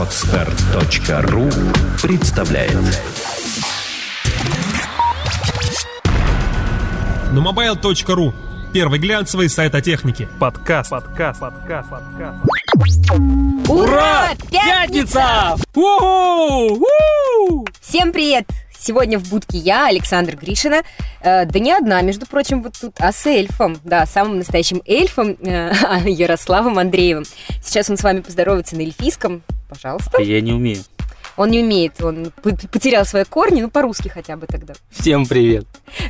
Отстар.ру представляет Numobile.ru Первый глянцевый сайт о технике. Подкаст. Подкаст. Подкаст. Подкаст. Ура! Пятница! У-ху! У! Всем привет! Сегодня в будке я, Александр Гришина. Э, да не одна, между прочим, вот тут, а с эльфом. Да, самым настоящим эльфом э, Ярославом Андреевым. Сейчас он с вами поздоровается на эльфийском. Пожалуйста. Я не умею. Он не умеет, он потерял свои корни, ну, по-русски хотя бы тогда. Всем привет.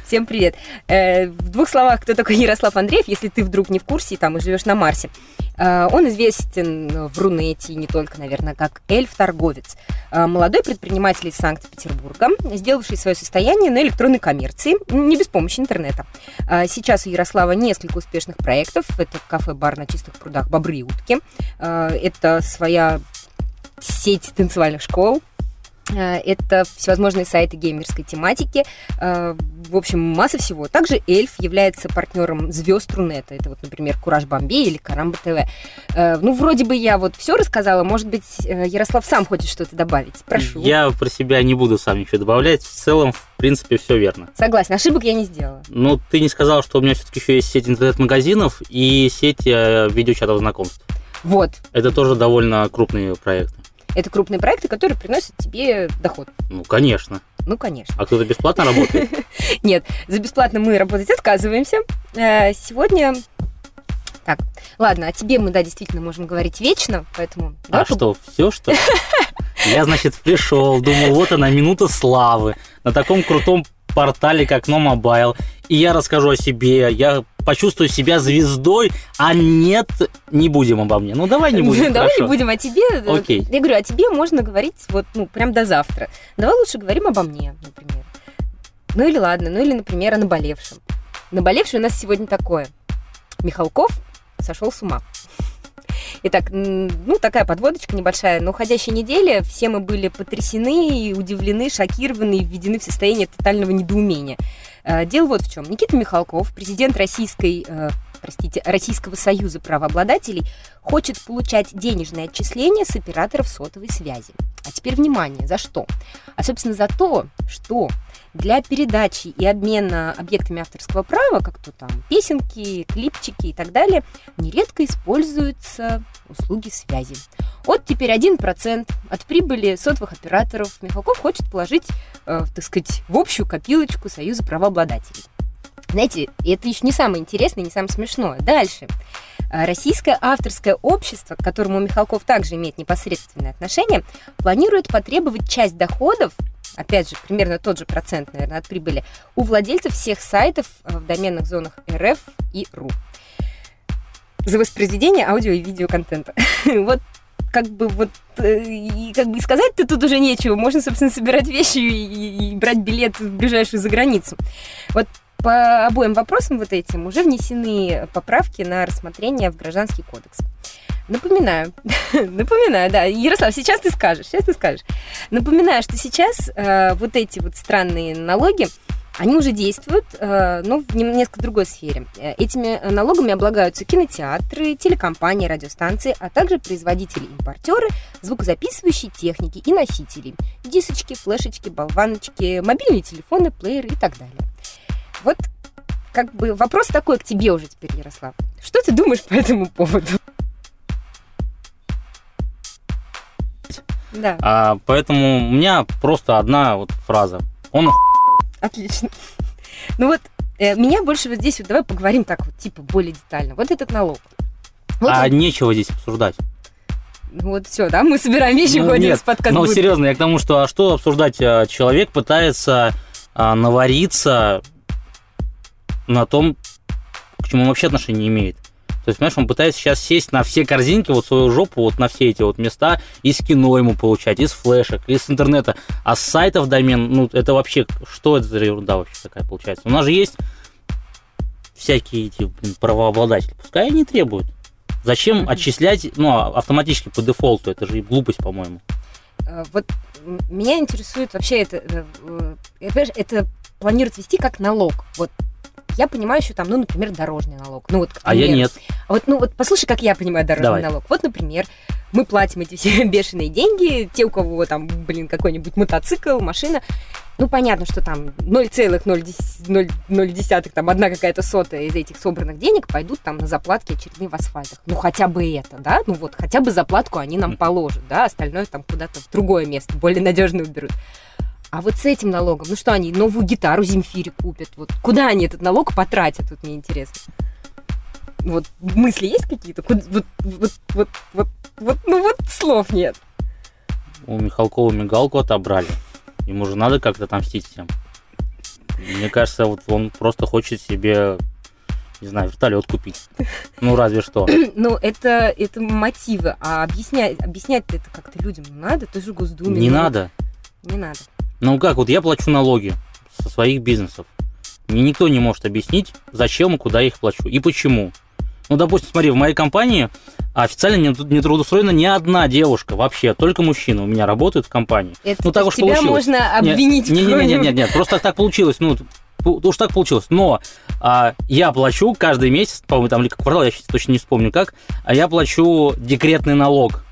Всем привет. Э, в двух словах, кто такой Ярослав Андреев, если ты вдруг не в курсе, там, и живешь на Марсе. Э, он известен в Рунете, и не только, наверное, как эльф-торговец. Э, молодой предприниматель из Санкт-Петербурга, сделавший свое состояние на электронной коммерции, не без помощи интернета. Э, сейчас у Ярослава несколько успешных проектов. Это кафе-бар на чистых прудах «Бобры и утки». Э, это своя сеть танцевальных школ, Э, это всевозможные сайты геймерской тематики. Э, В общем, масса всего. Также Эльф является партнером звезд Рунета. Это вот, например, Кураж Бомбей или Карамба ТВ. Э, Ну, вроде бы я вот все рассказала. Может быть, Ярослав сам хочет что-то добавить. Прошу. Я про себя не буду сам ничего добавлять. В целом, в принципе, все верно. Согласна, ошибок я не сделала. Но ты не сказал, что у меня все-таки еще есть сеть интернет-магазинов и сеть видеочатов знакомств. Вот. Это тоже довольно крупные проекты. Это крупные проекты, которые приносят тебе доход. Ну, конечно. Ну, конечно. А кто-то бесплатно работает? Нет, за бесплатно мы работать отказываемся. Э, Сегодня... Так, ладно, о тебе мы, да, действительно можем говорить вечно, поэтому... А что, все что? Я, значит, пришел, думал, вот она, минута славы на таком крутом портале, как No Mobile. И я расскажу о себе, я почувствую себя звездой, а нет, не будем обо мне. Ну, давай не будем, Давай хорошо. не будем о тебе. Окей. Я говорю, о тебе можно говорить вот, ну, прям до завтра. Давай лучше говорим обо мне, например. Ну или ладно, ну или, например, о наболевшем. Наболевший у нас сегодня такое. Михалков сошел с ума. Итак, ну, такая подводочка небольшая. На уходящей неделе все мы были потрясены, удивлены, шокированы и введены в состояние тотального недоумения. Э, Дело вот в чем. Никита Михалков, президент российской, э, простите, Российского союза правообладателей, хочет получать денежные отчисления с операторов сотовой связи. А теперь внимание, за что? А, собственно, за то, что для передачи и обмена объектами авторского права, как то там песенки, клипчики и так далее, нередко используются услуги связи. Вот теперь 1% от прибыли сотовых операторов Михалков хочет положить, э, так сказать, в общую копилочку Союза правообладателей. Знаете, это еще не самое интересное, не самое смешное. Дальше. А, Российское авторское общество, к которому Михалков также имеет непосредственное отношение, планирует потребовать часть доходов, опять же, примерно тот же процент, наверное, от прибыли, у владельцев всех сайтов э, в доменных зонах РФ и РУ за воспроизведение аудио и видеоконтента. Вот как бы вот э, и как бы сказать-то тут уже нечего. Можно, собственно, собирать вещи и- и брать билет в ближайшую заграницу. Вот по обоим вопросам вот этим уже внесены поправки на рассмотрение в Гражданский кодекс. Напоминаю, напоминаю, да, Ярослав, сейчас ты скажешь, сейчас ты скажешь. Напоминаю, что сейчас э, вот эти вот странные налоги, они уже действуют, э, но в несколько другой сфере. Этими налогами облагаются кинотеатры, телекомпании, радиостанции, а также производители-импортеры звукозаписывающей техники и носителей. Дисочки, флешечки, болваночки, мобильные телефоны, плееры и так далее. Вот как бы вопрос такой к тебе уже теперь, Ярослав. Что ты думаешь по этому поводу? Да, А, поэтому у меня просто одна вот фраза. Он отлично. Ну вот, э, меня больше вот здесь вот давай поговорим так вот, типа, более детально. Вот этот налог. Вот, а он- нечего здесь обсуждать. вот все, да, мы собираем вещи, Ну, уходим нет, с подкаста. Ну, будет. серьезно, я к тому, что а что обсуждать? А, Человек пытается а, навариться на том, к чему он вообще отношения не имеет. То есть, понимаешь, он пытается сейчас сесть на все корзинки, вот свою жопу, вот на все эти вот места, из кино ему получать, из флешек, из интернета. А с сайтов домен, ну, это вообще, что это за ерунда вообще такая получается? У нас же есть всякие эти блин, правообладатели, пускай они требуют. Зачем Мгм. отчислять, ну, а- автоматически по дефолту? Это же и глупость, по-моему. Э, Вот меня интересует вообще это, э, э, это планируют вести как налог. Вот я понимаю еще там, ну, например, дорожный налог. Ну, вот, А я нет. А вот, ну, вот послушай, как я понимаю дорожный Давай. налог. Вот, например, мы платим эти все бешеные деньги, те, у кого там, блин, какой-нибудь мотоцикл, машина, ну, понятно, что там 0,0, там одна какая-то сотая из этих собранных денег пойдут там на заплатки очередные в асфальтах. Ну, хотя бы это, да? Ну, вот, хотя бы заплатку они нам положат, да? Остальное там куда-то в другое место, более надежно уберут. А вот с этим налогом, ну что, они новую гитару Земфире купят? Вот куда они этот налог потратят, тут мне интересно. Вот мысли есть какие-то? Вот, вот, вот, вот, вот, вот, ну вот слов нет. У Михалкова мигалку отобрали. Ему же надо как-то отомстить всем. Мне кажется, вот он просто хочет себе, не знаю, вертолет купить. Ну, разве что. Ну, это, это мотивы. А объяснять, объяснять это как-то людям надо? Ты же Госдуме. Не надо. Не надо. Ну как, вот я плачу налоги со своих бизнесов. Мне никто не может объяснить, зачем и куда я их плачу и почему. Ну, допустим, смотри, в моей компании официально не, не трудоустроена ни одна девушка вообще, только мужчины у меня работают в компании. Это, ну, так уж тебя получилось. можно обвинить Нет, в нет, нет, нет, нет, просто так получилось. Ну, уж так получилось. Но а, я плачу каждый месяц, по-моему, там или как квартал, я сейчас точно не вспомню как, а я плачу декретный налог.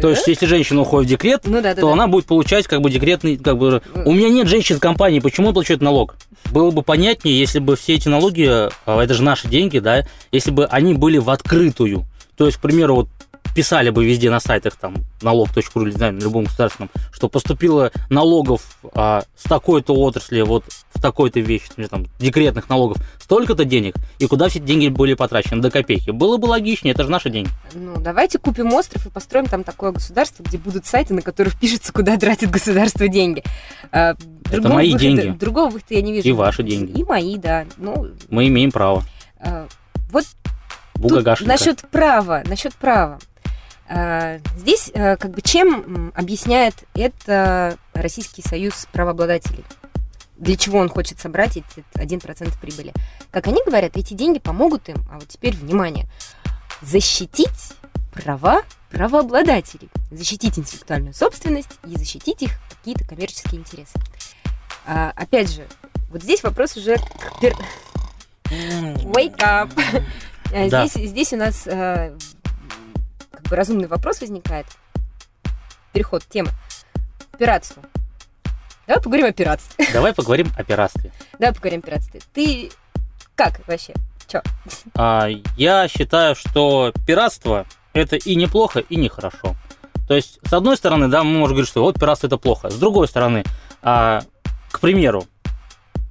То есть, если женщина уходит в декрет, Ну да, да, то да. она будет получать как бы декретный, как бы... Э. У меня нет женщин в компании, почему он получает налог? Было бы понятнее, если бы все эти налоги, а, это же наши деньги, да, если бы они были в открытую. То есть, к примеру, вот писали бы везде на сайтах там налог.ру или знаю, на любом государственном, что поступило налогов а, с такой-то отрасли, вот в такой-то вещи, там, декретных налогов, столько-то денег, и куда все деньги были потрачены, до копейки. Было бы логичнее, это же наши деньги. Ну, давайте купим остров и построим там такое государство, где будут сайты, на которых пишется, куда тратит государство деньги. А, другого мои выхода- деньги. Другого выхода я не вижу. И ваши деньги. И мои, да. Ну, Мы имеем право. а, вот Буга Тут Гашенко. насчет права, насчет права. А, Здесь а, как бы чем объясняет это Российский союз правообладателей? Для чего он хочет собрать эти 1% прибыли? Как они говорят, эти деньги помогут им, а вот теперь внимание, защитить права правообладателей, защитить интеллектуальную собственность и защитить их какие-то коммерческие интересы. А, Опять же, вот здесь вопрос уже Wake up! Э, Да. Здесь, здесь у нас э, как бы разумный вопрос возникает. Переход темы. Пиратство. Давай поговорим о пиратстве. Давай поговорим о пиратстве. Давай поговорим о пиратстве. Ты как вообще? Чё? А, я считаю, что пиратство это и неплохо, и нехорошо. То есть, с одной стороны, да, мы можем говорить, что вот пиратство это плохо. С другой стороны, а, к примеру,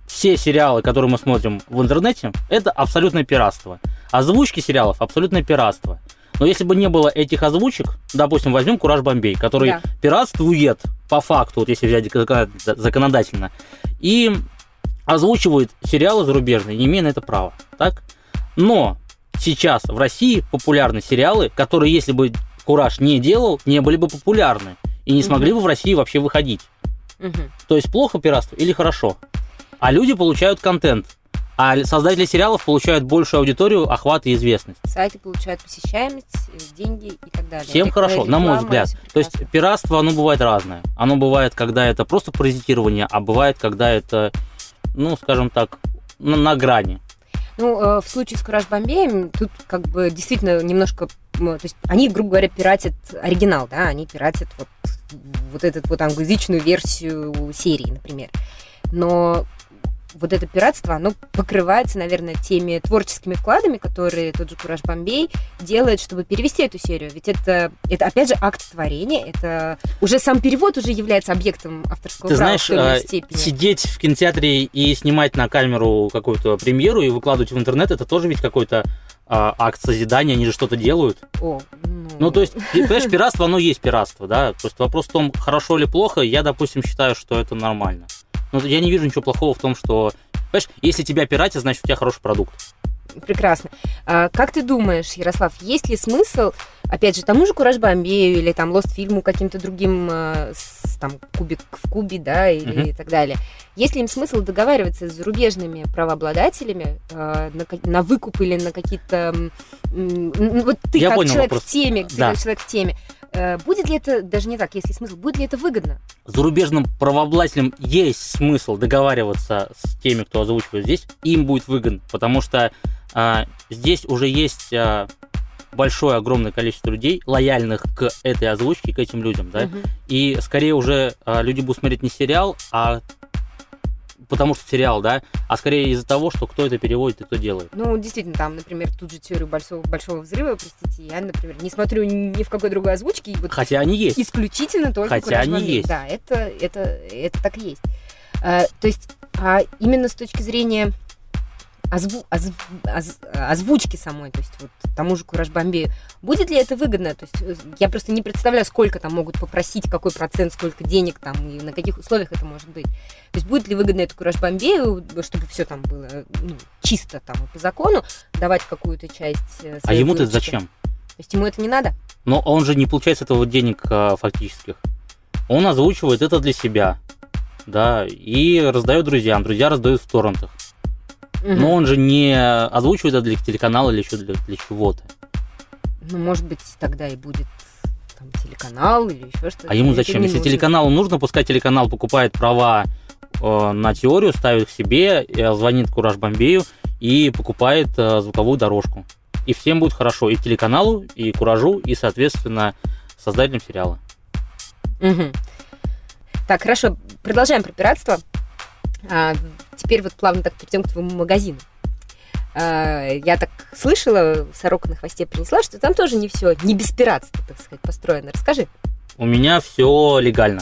все сериалы, которые мы смотрим в интернете, это абсолютное пиратство. Озвучки сериалов абсолютное пиратство. Но если бы не было этих озвучек, допустим, возьмем Кураж Бомбей, который Да. пиратствует по факту, вот если взять законодательно, и озвучивает сериалы зарубежные, не имея на это права. Так? Но сейчас в России популярны сериалы, которые, если бы Кураж не делал, не были бы популярны. И не Мгм. смогли бы в России вообще выходить. Мгм. То есть плохо пиратство или хорошо? А люди получают контент. А создатели сериалов получают большую аудиторию, охват и известность. Сайты получают посещаемость, э, деньги и так далее. Всем хорошо, на мой реклама, взгляд. То есть пиратство, оно бывает разное. Оно бывает, когда это просто паразитирование, а бывает, когда это, ну, скажем так, на, на грани. Ну, э, в случае с Кураж Бомбеем, тут как бы действительно немножко... То есть они, грубо говоря, пиратят оригинал, да, они пиратят вот, вот эту вот англоязычную версию серии, например. Но вот это пиратство, оно покрывается, наверное, теми творческими вкладами, которые тот же Кураж Бомбей делает, чтобы перевести эту серию. Ведь это, это опять же, акт творения, это уже сам перевод уже является объектом авторского Ты права знаешь, в той или иной э, степени. сидеть в кинотеатре и снимать на камеру какую-то премьеру и выкладывать в интернет, это тоже ведь какой-то а, акт созидания, они же что-то делают. О, Ну, то есть, понимаешь, пиратство, оно есть пиратство, да. Просто вопрос в том, хорошо или плохо, я, допустим, считаю, что это нормально. Но я не вижу ничего плохого в том, что, понимаешь, если тебя пиратят, значит, у тебя хороший продукт. Прекрасно. А, как ты думаешь, Ярослав, есть ли смысл, опять же, тому же Кураж Бомбею или там Лост фильму каким-то другим, э, с, там, Кубик в Кубе, да, или Мгм. и так далее, есть ли им смысл договариваться с зарубежными правообладателями э, на, на выкуп или на какие-то... ну, вот ты Я как понял человек вопрос. в теме, ты Да. как человек в теме, э, будет ли это, даже не так, есть ли смысл, будет ли это выгодно? Зарубежным правообладателям есть смысл договариваться с теми, кто озвучивает здесь, им будет выгодно, потому что а, здесь уже есть а, большое, огромное количество людей, лояльных к этой озвучке, к этим людям, да, Мгм. и скорее уже а, люди будут смотреть не сериал, а потому что сериал, да, а скорее из-за того, что кто это переводит и кто делает. Ну, действительно, там, например, тут же теорию большого, большого взрыва, простите, я, например, не смотрю ни в какой другой озвучке, и вот Хотя они есть. исключительно только Хотя «Кураж они Бомбей». есть. Да, это, это, это так и есть. А, то есть а именно с точки зрения озву- озв- оз- озвучки самой, то есть вот тому же Кураж Бомбею, будет ли это выгодно? То есть э, я просто не представляю, сколько там могут попросить, какой процент, сколько денег там и на каких условиях это может быть. То есть будет ли выгодно это Кураж Бомбею, чтобы все там было ну, чисто там и по закону, давать какую-то часть э, А ему-то зачем? То есть ему это не надо? Но он же не получает с этого денег а, фактических. Он озвучивает это для себя, да, и раздает друзьям. Друзья раздают в торрентах. Но он же не озвучивает это для телеканала или еще для, для чего-то. Ну, может быть, тогда и будет там, телеканал или еще что-то. А ему Это зачем? Если нужно. телеканалу нужно, пускай телеканал покупает права э, на теорию, ставит их себе, звонит Кураж Бомбею и покупает э, звуковую дорожку. И всем будет хорошо. И телеканалу, и Куражу, и, соответственно, создателям сериала. Мгм. Так, хорошо, продолжаем про пиратство. А, теперь вот плавно так перейдем к твоему магазину. А, я так слышала, сорока на хвосте принесла, что там тоже не все, не без пиратства, так сказать, построено. Расскажи. У меня все легально.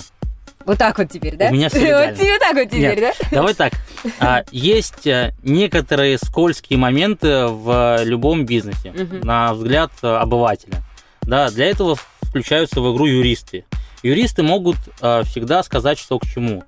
Вот так вот теперь, да? У меня Вот легально. тебе так вот теперь, да? Давай так. А, Есть э, некоторые скользкие моменты в любом бизнесе, Мгм. на взгляд обывателя. Да, для этого включаются в игру юристы. Юристы могут э, всегда сказать, что к чему.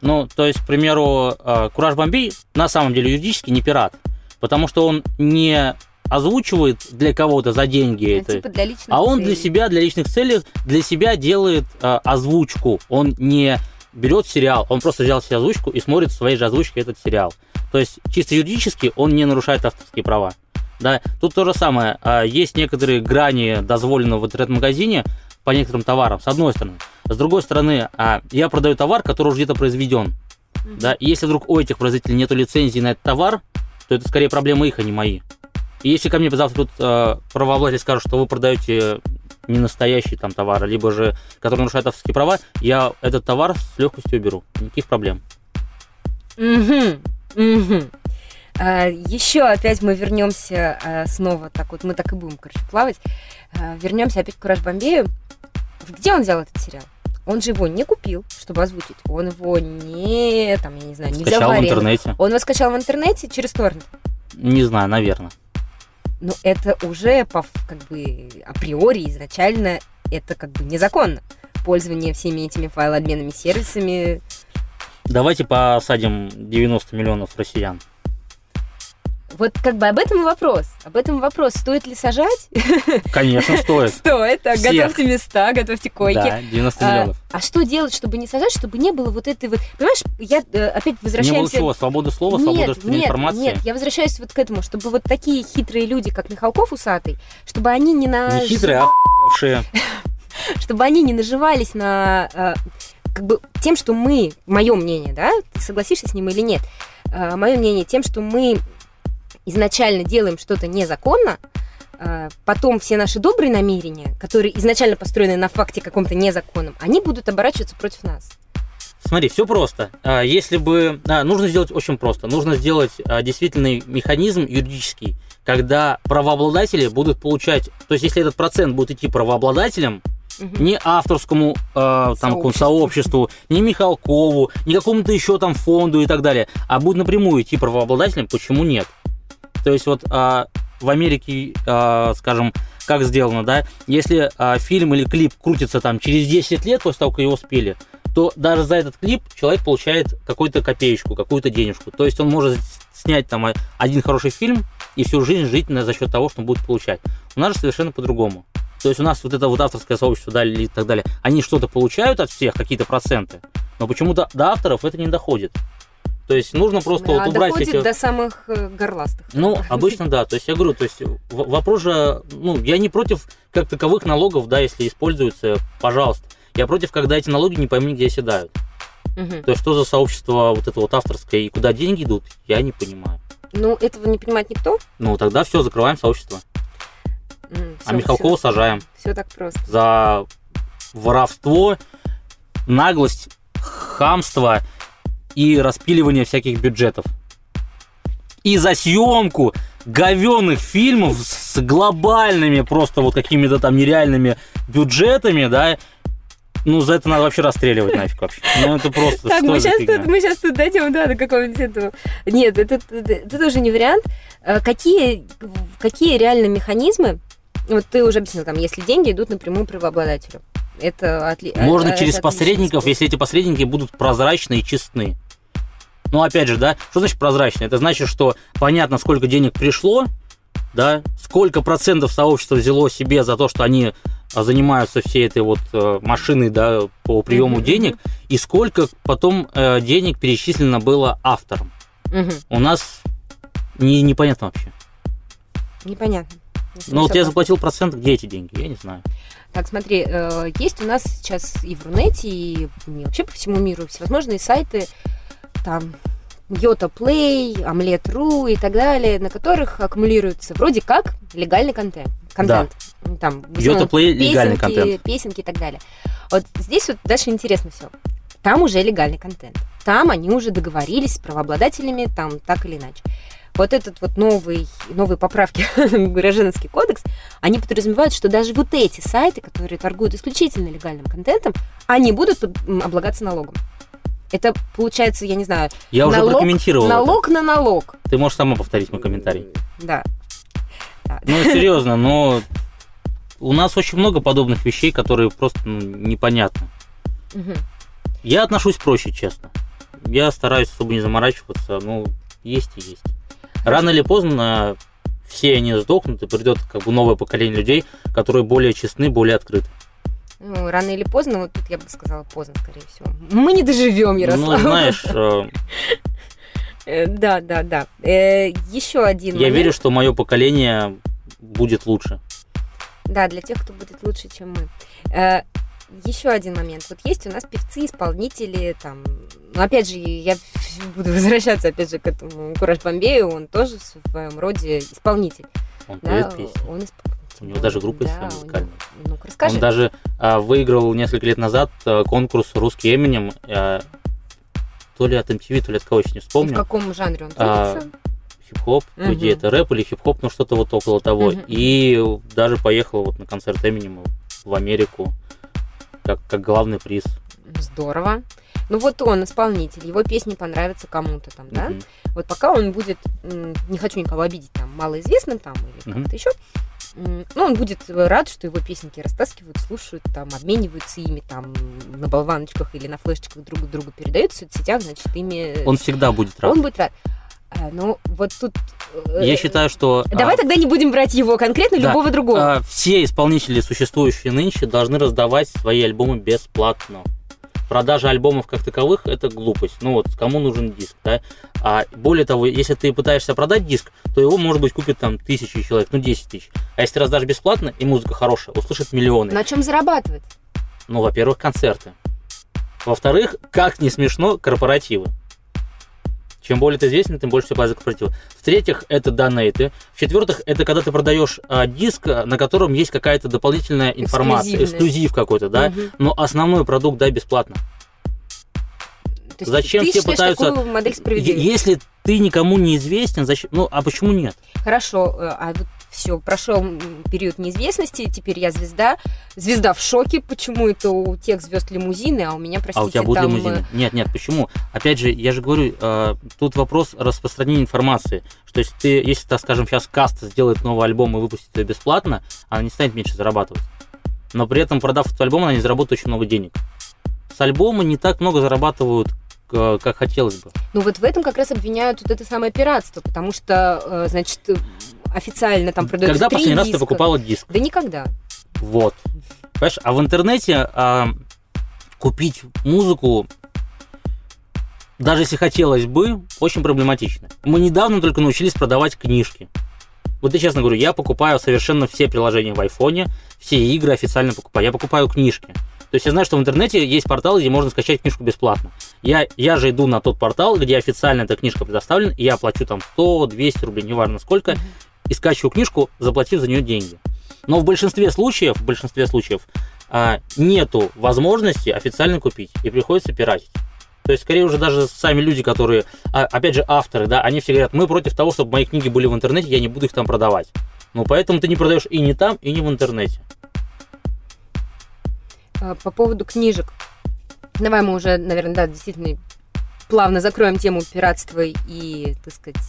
Ну, то есть, к примеру, э, Кураж Бомбей на самом деле юридически не пират, потому что он не озвучивает для кого-то за деньги Ну, это. Типа для А он для целей. себя, для личных целей, для себя делает э, озвучку. Он не берет сериал, он просто взял себе озвучку и смотрит в своей же озвучке этот сериал. То есть чисто юридически он не нарушает авторские права. Да, тут то же самое. А, Есть некоторые грани дозволенного в интернет-магазине по некоторым товарам, с одной стороны. С другой стороны, а, я продаю товар, который уже где-то произведен. Мгм. Да, и если вдруг у этих производителей нет лицензии на этот товар, то это скорее проблема их, а не мои. И если ко мне завтра тут э, правообладатель скажет, что вы продаете не настоящий там товар, либо же который нарушает авторские права, я этот товар с легкостью уберу. Никаких проблем. Мгм, мгм. А, еще опять мы вернемся а, снова, так вот мы так и будем, короче, плавать. А, вернемся опять к Кураж Бомбею. Где он взял этот сериал? Он же его не купил, чтобы озвучить. Он его не, там, я не знаю, не Скачал в в аренду. интернете. Он его скачал в интернете через торрент. Не знаю, наверное. Но это уже по, как бы априори изначально это как бы незаконно. Пользование всеми этими файлообменными сервисами. Давайте посадим 90 миллионов россиян. Вот как бы об этом и вопрос. Об этом вопрос. Стоит ли сажать? Конечно, стоит. Стоит. Так, готовьте места, готовьте койки. Да, 90 А, миллионов. А что делать, чтобы не сажать, чтобы не было вот этой вот... Понимаешь, я э, опять Не было чего, свобода слова, свобода нет, распространения нет, информации. нет, я возвращаюсь вот к этому, чтобы вот такие хитрые люди, как Михалков усатый, чтобы они не на... Не хитрые, а чтобы они не наживались на э, как бы тем, что мы, мое мнение, да, ты согласишься с ним или нет, мое мнение тем, что мы изначально делаем что-то незаконно, э, потом все наши добрые намерения, которые изначально построены на факте каком-то незаконном, они будут оборачиваться против нас. Смотри, все просто. А, Если бы... а, Нужно сделать очень просто. Нужно сделать а, действительный механизм юридический, когда правообладатели будут получать... То есть, если этот процент будет идти правообладателям, Мгм. не авторскому э, там, Сообществу. сообществу, не Михалкову, не какому-то еще там фонду и так далее, а будет напрямую идти правообладателям, почему нет? То есть вот а, в Америке, а, скажем, как сделано, да, если а, фильм или клип крутится там через 10 лет после того, как его спели, то даже за этот клип человек получает какую-то копеечку, какую-то денежку. То есть он может снять там один хороший фильм и всю жизнь жить на- за счет того, что он будет получать. У нас же совершенно по-другому. То есть у нас вот это вот авторское сообщество да, и так далее, они что-то получают от всех, какие-то проценты, но почему-то до авторов это не доходит. То есть нужно просто вот А убрать эти... до самых э, горластых. Ну, обычно да. То есть я говорю, то есть вопрос же, ну, я не против как таковых налогов, да, если используются, пожалуйста. Я против, когда эти налоги не пойми где оседают. То есть что за сообщество вот это вот авторское и куда деньги идут, я не понимаю. Ну, этого не понимает никто. Ну, тогда все, закрываем сообщество. а Михалкова сажаем Все так просто. за воровство, наглость, хамство и распиливание всяких бюджетов. И за съемку говенных фильмов с глобальными просто вот какими-то там нереальными бюджетами, да, ну, за это надо вообще расстреливать нафиг вообще. Ну, это просто Так, мы сейчас, тут, мы сейчас тут дойдем, да, до какого-нибудь этого. Нет, это, это, это тоже не вариант. Э, Какие, какие реально механизмы, вот ты уже объяснил, там, если деньги идут напрямую правообладателю. Это отли... Можно это через посредников, если эти посредники будут прозрачны и честны. Ну, опять же, да, что значит прозрачно? Это значит, что понятно, сколько денег пришло, да, сколько процентов сообщества взяло себе за то, что они а, занимаются всей этой вот э, машиной, да, по приему Мгм, денег, и сколько потом э, денег перечислено было автором. Мгм. У нас не, непонятно вообще. Непонятно. Ну, вот я заплатил процент, где эти деньги? Я не знаю. Так, смотри, э, есть у нас сейчас и в Рунете, и вообще по всему миру всевозможные сайты, там, Йота Плей, Омлет.ру и так далее, на которых аккумулируется вроде как легальный контент. контент. Там, в основном Йота Плей легальный контент. Песенки и так далее. Вот здесь вот дальше интересно все. Там уже легальный контент. Там они уже договорились с правообладателями, там так или иначе. Вот этот вот новый, новые поправки в Гражданский кодекс, они подразумевают, что даже вот эти сайты, которые торгуют исключительно легальным контентом, они будут облагаться налогом. Это получается, я не знаю, Я уже налог, прокомментировал это. налог на налог. Ты можешь сама повторить мой комментарий. Да. Ну, серьезно, но у нас очень много подобных вещей, которые просто ну, непонятны. Мгм. Я отношусь проще, честно. Я стараюсь особо не заморачиваться, ну, есть и есть. Рано или поздно все они сдохнут, и придет как бы новое поколение людей, которые более честны, более открыты. Ну, рано или поздно, вот тут я бы сказала поздно, скорее всего. Мы не доживем, Ярослав. Ну, знаешь, э, Э, Да, да, да. Еще один я верю, что мое поколение будет лучше. Да, для тех, кто будет лучше, чем мы. Еще один момент. Вот есть у нас певцы, исполнители, там... Ну, опять же, я буду возвращаться, опять же, к этому Кураж Бомбею. Он тоже в своем роде исполнитель. Он Да, поет песни. он исп- У него даже группа есть Да, у музыкальная. Ну-ка, расскажи. Он даже а, выиграл несколько лет назад а, конкурс «Русский Эминем». а, то ли от MTV, то ли от кого еще не И в вспомню. каком жанре он А, трудится? Хип-хоп, по Мгм. идее, это рэп или хип-хоп, ну что-то вот около того. Мгм. И даже поехал вот на концерт Эминема в Америку как, как главный приз. Здорово. Ну вот он исполнитель, его песни понравятся кому-то там, да? Мгм. Вот пока он будет, не хочу никого обидеть, там, малоизвестным там или Мгм. как-то еще, ну, он будет рад, что его песенки растаскивают, слушают, там, обмениваются ими, там, на болваночках или на флешечках друг другу передают в соцсетях, значит, ими... Он всегда будет рад. он будет рад. А, ну, вот тут... э, Я считаю, что а, Давай тогда не будем брать его конкретно, Да. любого другого. а, все исполнители, существующие нынче, должны раздавать свои альбомы бесплатно. Продажа альбомов как таковых это глупость. Ну вот, кому нужен диск, да? А более того, если ты пытаешься продать диск, то его, может быть, купит там тысячи человек, ну 10 тысяч. А если ты раздашь бесплатно, и музыка хорошая, услышат миллионы. На чем зарабатывать? Ну, во-первых, концерты. Во-вторых, как не смешно, корпоративы. Чем более ты известен, тем больше тебя за корпоративы. В-третьих, это донейты. В-четвертых, это когда ты продаешь а, диск, а, на котором есть какая-то дополнительная информация, эксклюзив какой-то, да. Мгм. Но основной продукт дай бесплатно. То есть Зачем ты все пытаются- такую модель? Если ты никому не известен, зачем? Ну, а почему нет? Хорошо, э, а вот все, прошел период неизвестности, теперь я звезда. Звезда в шоке, почему это у тех звезд лимузины, а у меня, простите, а у тебя будут там... лимузины? э, Нет, нет, почему? Опять же, я же говорю, э, тут вопрос распространения информации. Что если ты, если, так скажем, сейчас Каста сделает новый альбом и выпустит его бесплатно, она не станет меньше зарабатывать. Но при этом, продав этот альбом, она не заработает очень много денег. С альбома не так много зарабатывают, к- как хотелось бы. Ну вот в этом как раз обвиняют вот это самое пиратство, потому что, э, значит, э, официально там продается Когда три последний раз ты диска. покупала диск? Да никогда. Вот. Понимаешь, а в интернете а, купить музыку, даже если хотелось бы, очень проблематично. Мы недавно только научились продавать книжки. Вот я честно говорю, я покупаю совершенно все приложения в айфоне, все игры официально покупаю. Я покупаю книжки. То есть я знаю, что в интернете есть портал, где можно скачать книжку бесплатно. Я, я же иду на тот портал, где официально эта книжка предоставлена, и я плачу там 100, 200 рублей, неважно сколько. И скачиваю книжку, заплатив за нее деньги. Но в большинстве случаев, в большинстве случаев а, нету возможности официально купить и приходится пиратить. То есть, скорее уже даже сами люди, которые, а, опять же, авторы, да, они все говорят, мы против того, чтобы мои книги были в интернете, я не буду их там продавать. Ну, поэтому ты не продаешь и не там, и не в интернете. А, По поводу книжек. Давай мы уже, наверное, да, действительно плавно закроем тему пиратства и, так сказать,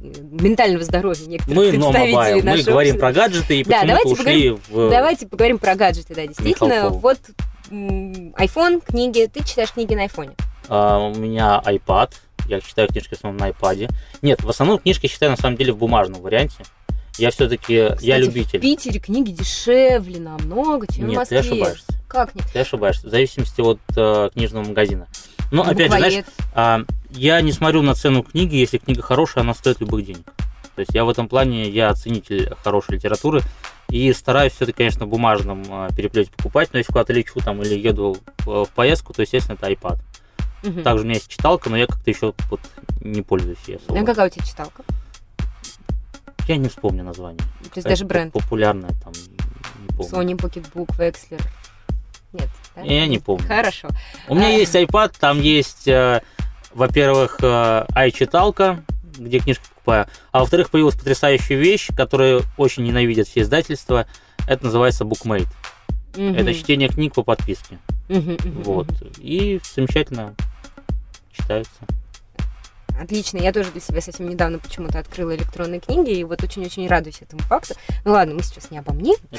ментального здоровья некоторых Мы представителей Mobile, мы нашего говорим про гаджеты и Да, почему-то давайте ушли в... Давайте поговорим про гаджеты, да, действительно. Михалкову. Вот iPhone, книги. Ты читаешь книги на айфоне. А, у меня iPad, я читаю книжки в основном на iPad. Нет, в основном книжки читаю на самом деле в бумажном варианте. Я все-таки, я Кстати, В любитель. Питере книги дешевле намного, чем в Нет, ты Москве. ошибаешься. Как нет? Ты ошибаешься, в зависимости от э, книжного магазина. Но, опять же, знаешь. А, я не смотрю на цену книги, если книга хорошая, она стоит любых денег. То есть я в этом плане, я оценитель хорошей литературы и стараюсь все-таки, конечно, в бумажном э, переплете покупать, но если куда-то лечу там или еду в, поездку, то, естественно, это iPad. Мгм. Также у меня есть читалка, но я как-то еще вот не пользуюсь ей особо. А какая у тебя читалка? Я не вспомню название. То есть даже бренд. Популярная там, не помню. Sony Pocketbook, Wexler. Нет, да? Я не помню. Хорошо. У меня А. есть iPad, там есть, э, во-первых, э, iChitалка, где книжки покупаю, а во-вторых, появилась потрясающая вещь, которую очень ненавидят все издательства. Это называется BookMate. Мгм. Это чтение книг по подписке. Мгм, мгм, Вот. И замечательно читаются. Отлично, я тоже для себя совсем недавно почему-то открыла электронные книги, и вот очень-очень радуюсь этому факту. Ну ладно, мы сейчас не обо мне,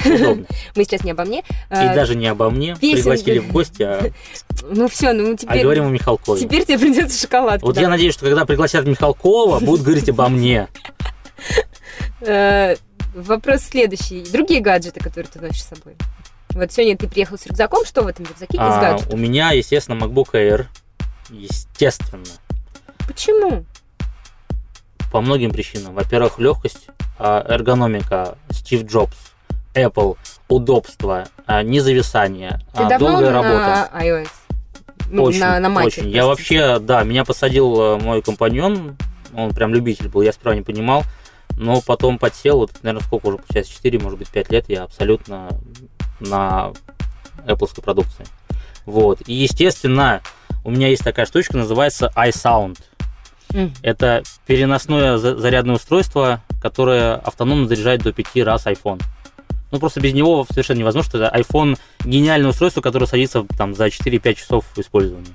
мы сейчас не обо мне. И А, даже не обо мне. Пригласили в гости, а, Ну все, ну а теперь, говорим о Михалкове. теперь тебе придется шоколадку. Вот я надеюсь, что когда пригласят Михалкова, будут говорить обо мне. Э, Вопрос следующий. Другие гаджеты, которые ты носишь с собой. Вот сегодня ты приехал с рюкзаком, что в этом рюкзаке из А, гаджетов? у меня, естественно, MacBook Air. Естественно. Почему? По многим причинам. Во-первых, легкость, а, эргономика, Стив Джобс, Apple, удобство, а, независание, Ты а, давно долгая на работа. iOS? Ну, очень, на, на Mac, очень. Я простите. вообще, да, меня посадил э, мой компаньон, он прям любитель был, я сперва не понимал, но потом подсел, вот, наверное, сколько уже, получается, 4, может быть, 5 лет, я абсолютно на Apple продукции. Вот. И, естественно, у меня есть такая штучка, называется iSound. Мгм. Это переносное за- зарядное устройство, которое автономно заряжает до 5 раз iPhone. Ну, просто без него совершенно невозможно. что Это iPhone гениальное устройство, которое садится там за 4-5 часов в использовании.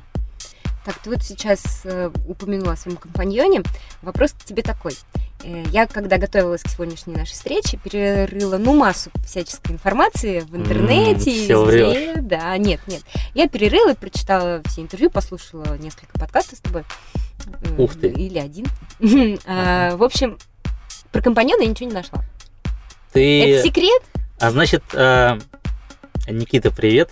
Так, ты вот сейчас э, упомянула о своем компаньоне. Вопрос к тебе такой. Э, я, когда готовилась к сегодняшней нашей встрече, перерыла, ну, массу всяческой информации в интернете. и всё везде. Да, нет, нет. Я перерыла, прочитала все интервью, послушала несколько подкастов с тобой. Э, Ух ты. Или один. А, В общем, про компаньона я ничего не нашла. Ты... Это секрет? А значит, э, Никита, привет.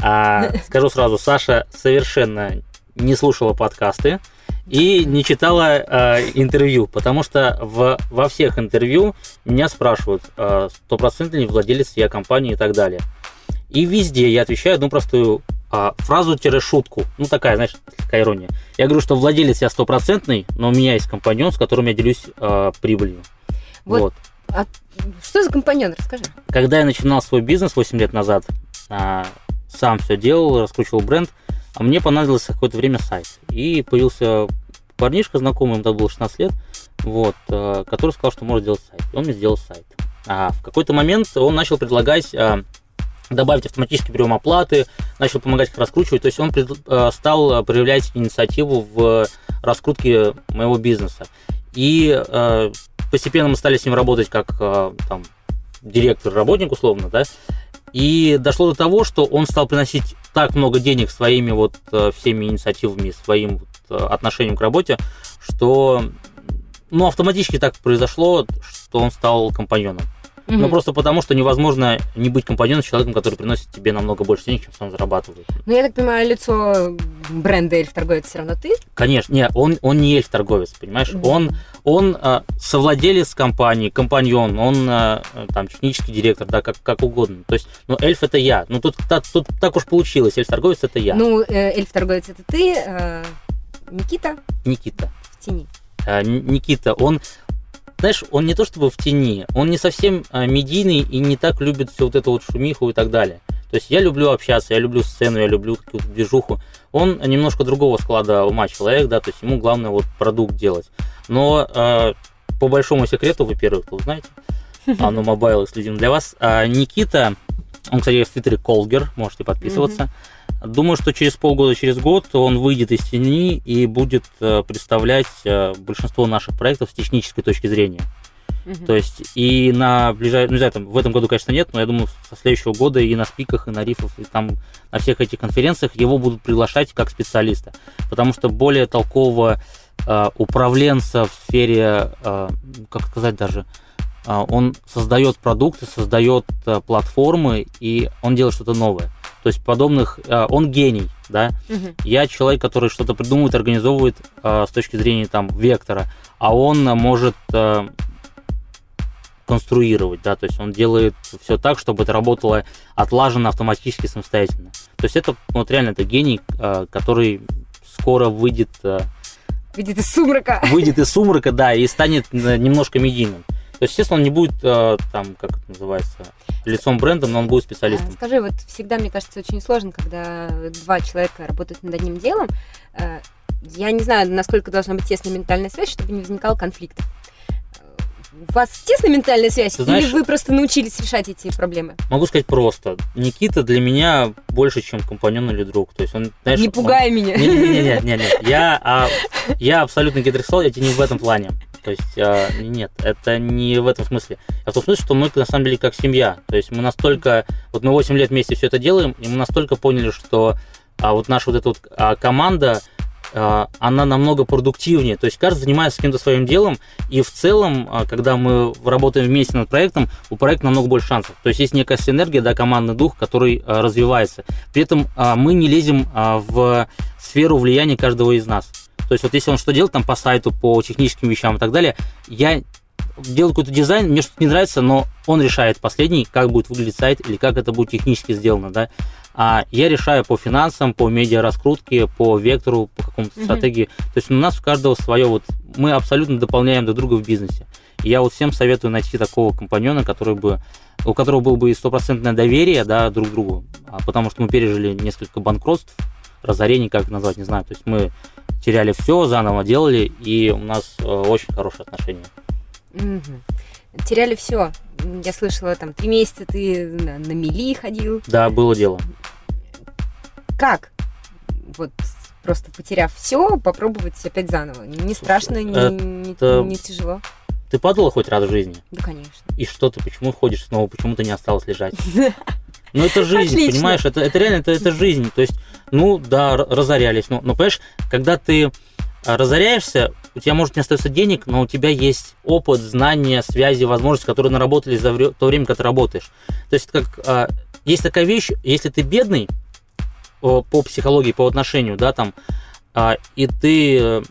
А, скажу сразу, Саша совершенно не слушала подкасты и не читала э, интервью, потому что в, во всех интервью меня спрашивают, э, стопроцентно ли владелец я компании и так далее. И везде я отвечаю одну простую а, фразу-шутку. Ну, такая, знаешь, такая ирония. Я говорю, что владелец я стопроцентный, но у меня есть компаньон, с которым я делюсь э, прибылью. Вот. вот. А что за компаньон? Расскажи. Когда я начинал свой бизнес 8 лет назад, а, сам все делал, раскручивал бренд, а мне понадобилось какое-то время сайт. И появился парнишка знакомый, ему тогда было 16 лет, вот, а, который сказал, что может сделать сайт. И он мне сделал сайт. А в какой-то момент он начал предлагать а, добавить автоматический прием оплаты, начал помогать их раскручивать. То есть он а, стал проявлять инициативу в раскрутке моего бизнеса. И а, постепенно мы стали с ним работать как а, там, директор, работник условно, да, и дошло до того, что он стал приносить так много денег своими вот э, всеми инициативами, своим вот, э, отношением к работе, что ну, автоматически так произошло, что он стал компаньоном. Ну, просто потому, что невозможно не быть компаньоном с человеком, который приносит тебе намного больше денег, чем сам зарабатывает. Ну, я так понимаю, лицо бренда эльф торговец все равно ты. Конечно, не, он, он не эльф-торговец, понимаешь? Мгм. Он, он а, совладелец компании, компаньон, он а, там технический директор, да, как, как угодно. То есть, ну, эльф это я. Ну, тут, та- тут так уж получилось, эльф-торговец это я. Ну, э, эльф торговец это ты, э, Никита Никита. в тени. Никита, он знаешь, он не то чтобы в тени, он не совсем а, медийный и не так любит всю вот эту вот шумиху и так далее. То есть я люблю общаться, я люблю сцену, я люблю какую-то движуху. Он немножко другого склада ума человек, да, то есть ему главное вот продукт делать. Но э, по большому секрету, во-первых, вы знаете, а NoMobile следим для вас. А Никита, он, кстати, в Твиттере Колгер, можете подписываться. Думаю, что через полгода, через год он выйдет из тени и будет э, представлять э, большинство наших проектов с технической точки зрения. Мгм. То есть и на ближайшем, ну, не знаю, там, в этом году, конечно, нет, но я думаю, со следующего года и на спиках, и на рифах, и там на всех этих конференциях его будут приглашать как специалиста. Потому что более толкового э, управленца в сфере, э, как сказать даже, э, он создает продукты, создает э, платформы, и он делает что-то новое. То есть подобных, э, он гений, да, Мгм. я человек, который что-то придумывает, организовывает э, с точки зрения там вектора, а он э, может конструировать, да, то есть он делает все так, чтобы это работало отлаженно, автоматически, самостоятельно. То есть это вот реально это гений, который скоро выйдет, Видит из сумрака. выйдет из сумрака, да, и станет э, немножко медийным. То есть, естественно, он не будет э, там, как это называется, лицом бренда, но он будет А, специалистом. Скажи, вот всегда, мне кажется, очень сложно, когда два человека работают над одним делом. Э, Я не знаю, насколько должна быть тесная ментальная связь, чтобы не возникало конфликтов. Э, У вас тесная ментальная связь, Ты знаешь- или вы просто научились решать эти проблемы? Могу сказать просто. Никита для меня больше, чем компаньон или друг. То есть он, знаешь, не он- пугай меня. Не-не-не, я, а, я абсолютно гетеросексуал, я тебе не в этом плане. То есть, а, нет, это не в этом смысле. А в том смысле, что мы на самом деле как семья. То есть мы настолько, вот мы 8 лет вместе все это делаем, и мы настолько поняли, что а, вот наша вот эта вот а, команда, а, она намного продуктивнее. То есть каждый занимается каким-то своим делом, и в целом, а, когда мы работаем вместе над проектом, у проекта намного больше шансов. То есть есть некая синергия, да, командный дух, который развивается. При этом мы не лезем в сферу влияния каждого из нас. То есть вот если он что делает там по сайту, по техническим вещам и так далее, я делаю какой-то дизайн, мне что-то не нравится, но он решает последний, как будет выглядеть сайт или как это будет технически сделано, да. А я решаю по финансам, по медиа раскрутке, по вектору, по какому-то Мгм. стратегии. То есть у нас у каждого свое, вот мы абсолютно дополняем друг друга в бизнесе. И я вот всем советую найти такого компаньона, который бы, у которого было бы и стопроцентное доверие, да, друг к другу. А потому что мы пережили несколько банкротств, разорений, как назвать, не знаю. То есть мы теряли все, заново делали, и у нас э, очень хорошие отношения. Мгм. Теряли все. Я слышала, там, три месяца ты на, на мели ходил. Да, было дело. Как? Вот просто потеряв все, попробовать опять заново. Не страшно, не, не- это- не тяжело. Ты падала хоть раз в жизни? Да, конечно. И что ты, почему ходишь снова, почему ты не осталась лежать? Ну, это жизнь, Отлично. понимаешь? Это, это реально, это, это жизнь. То есть, ну, да, разорялись. Но, но, понимаешь, когда ты а, разоряешься, у тебя может не остаться денег, но у тебя есть опыт, знания, связи, возможности, которые наработались за вре- то время, когда ты работаешь. То есть, как а, есть такая вещь, если ты бедный о, по психологии, по отношению, да, там, а, и ты,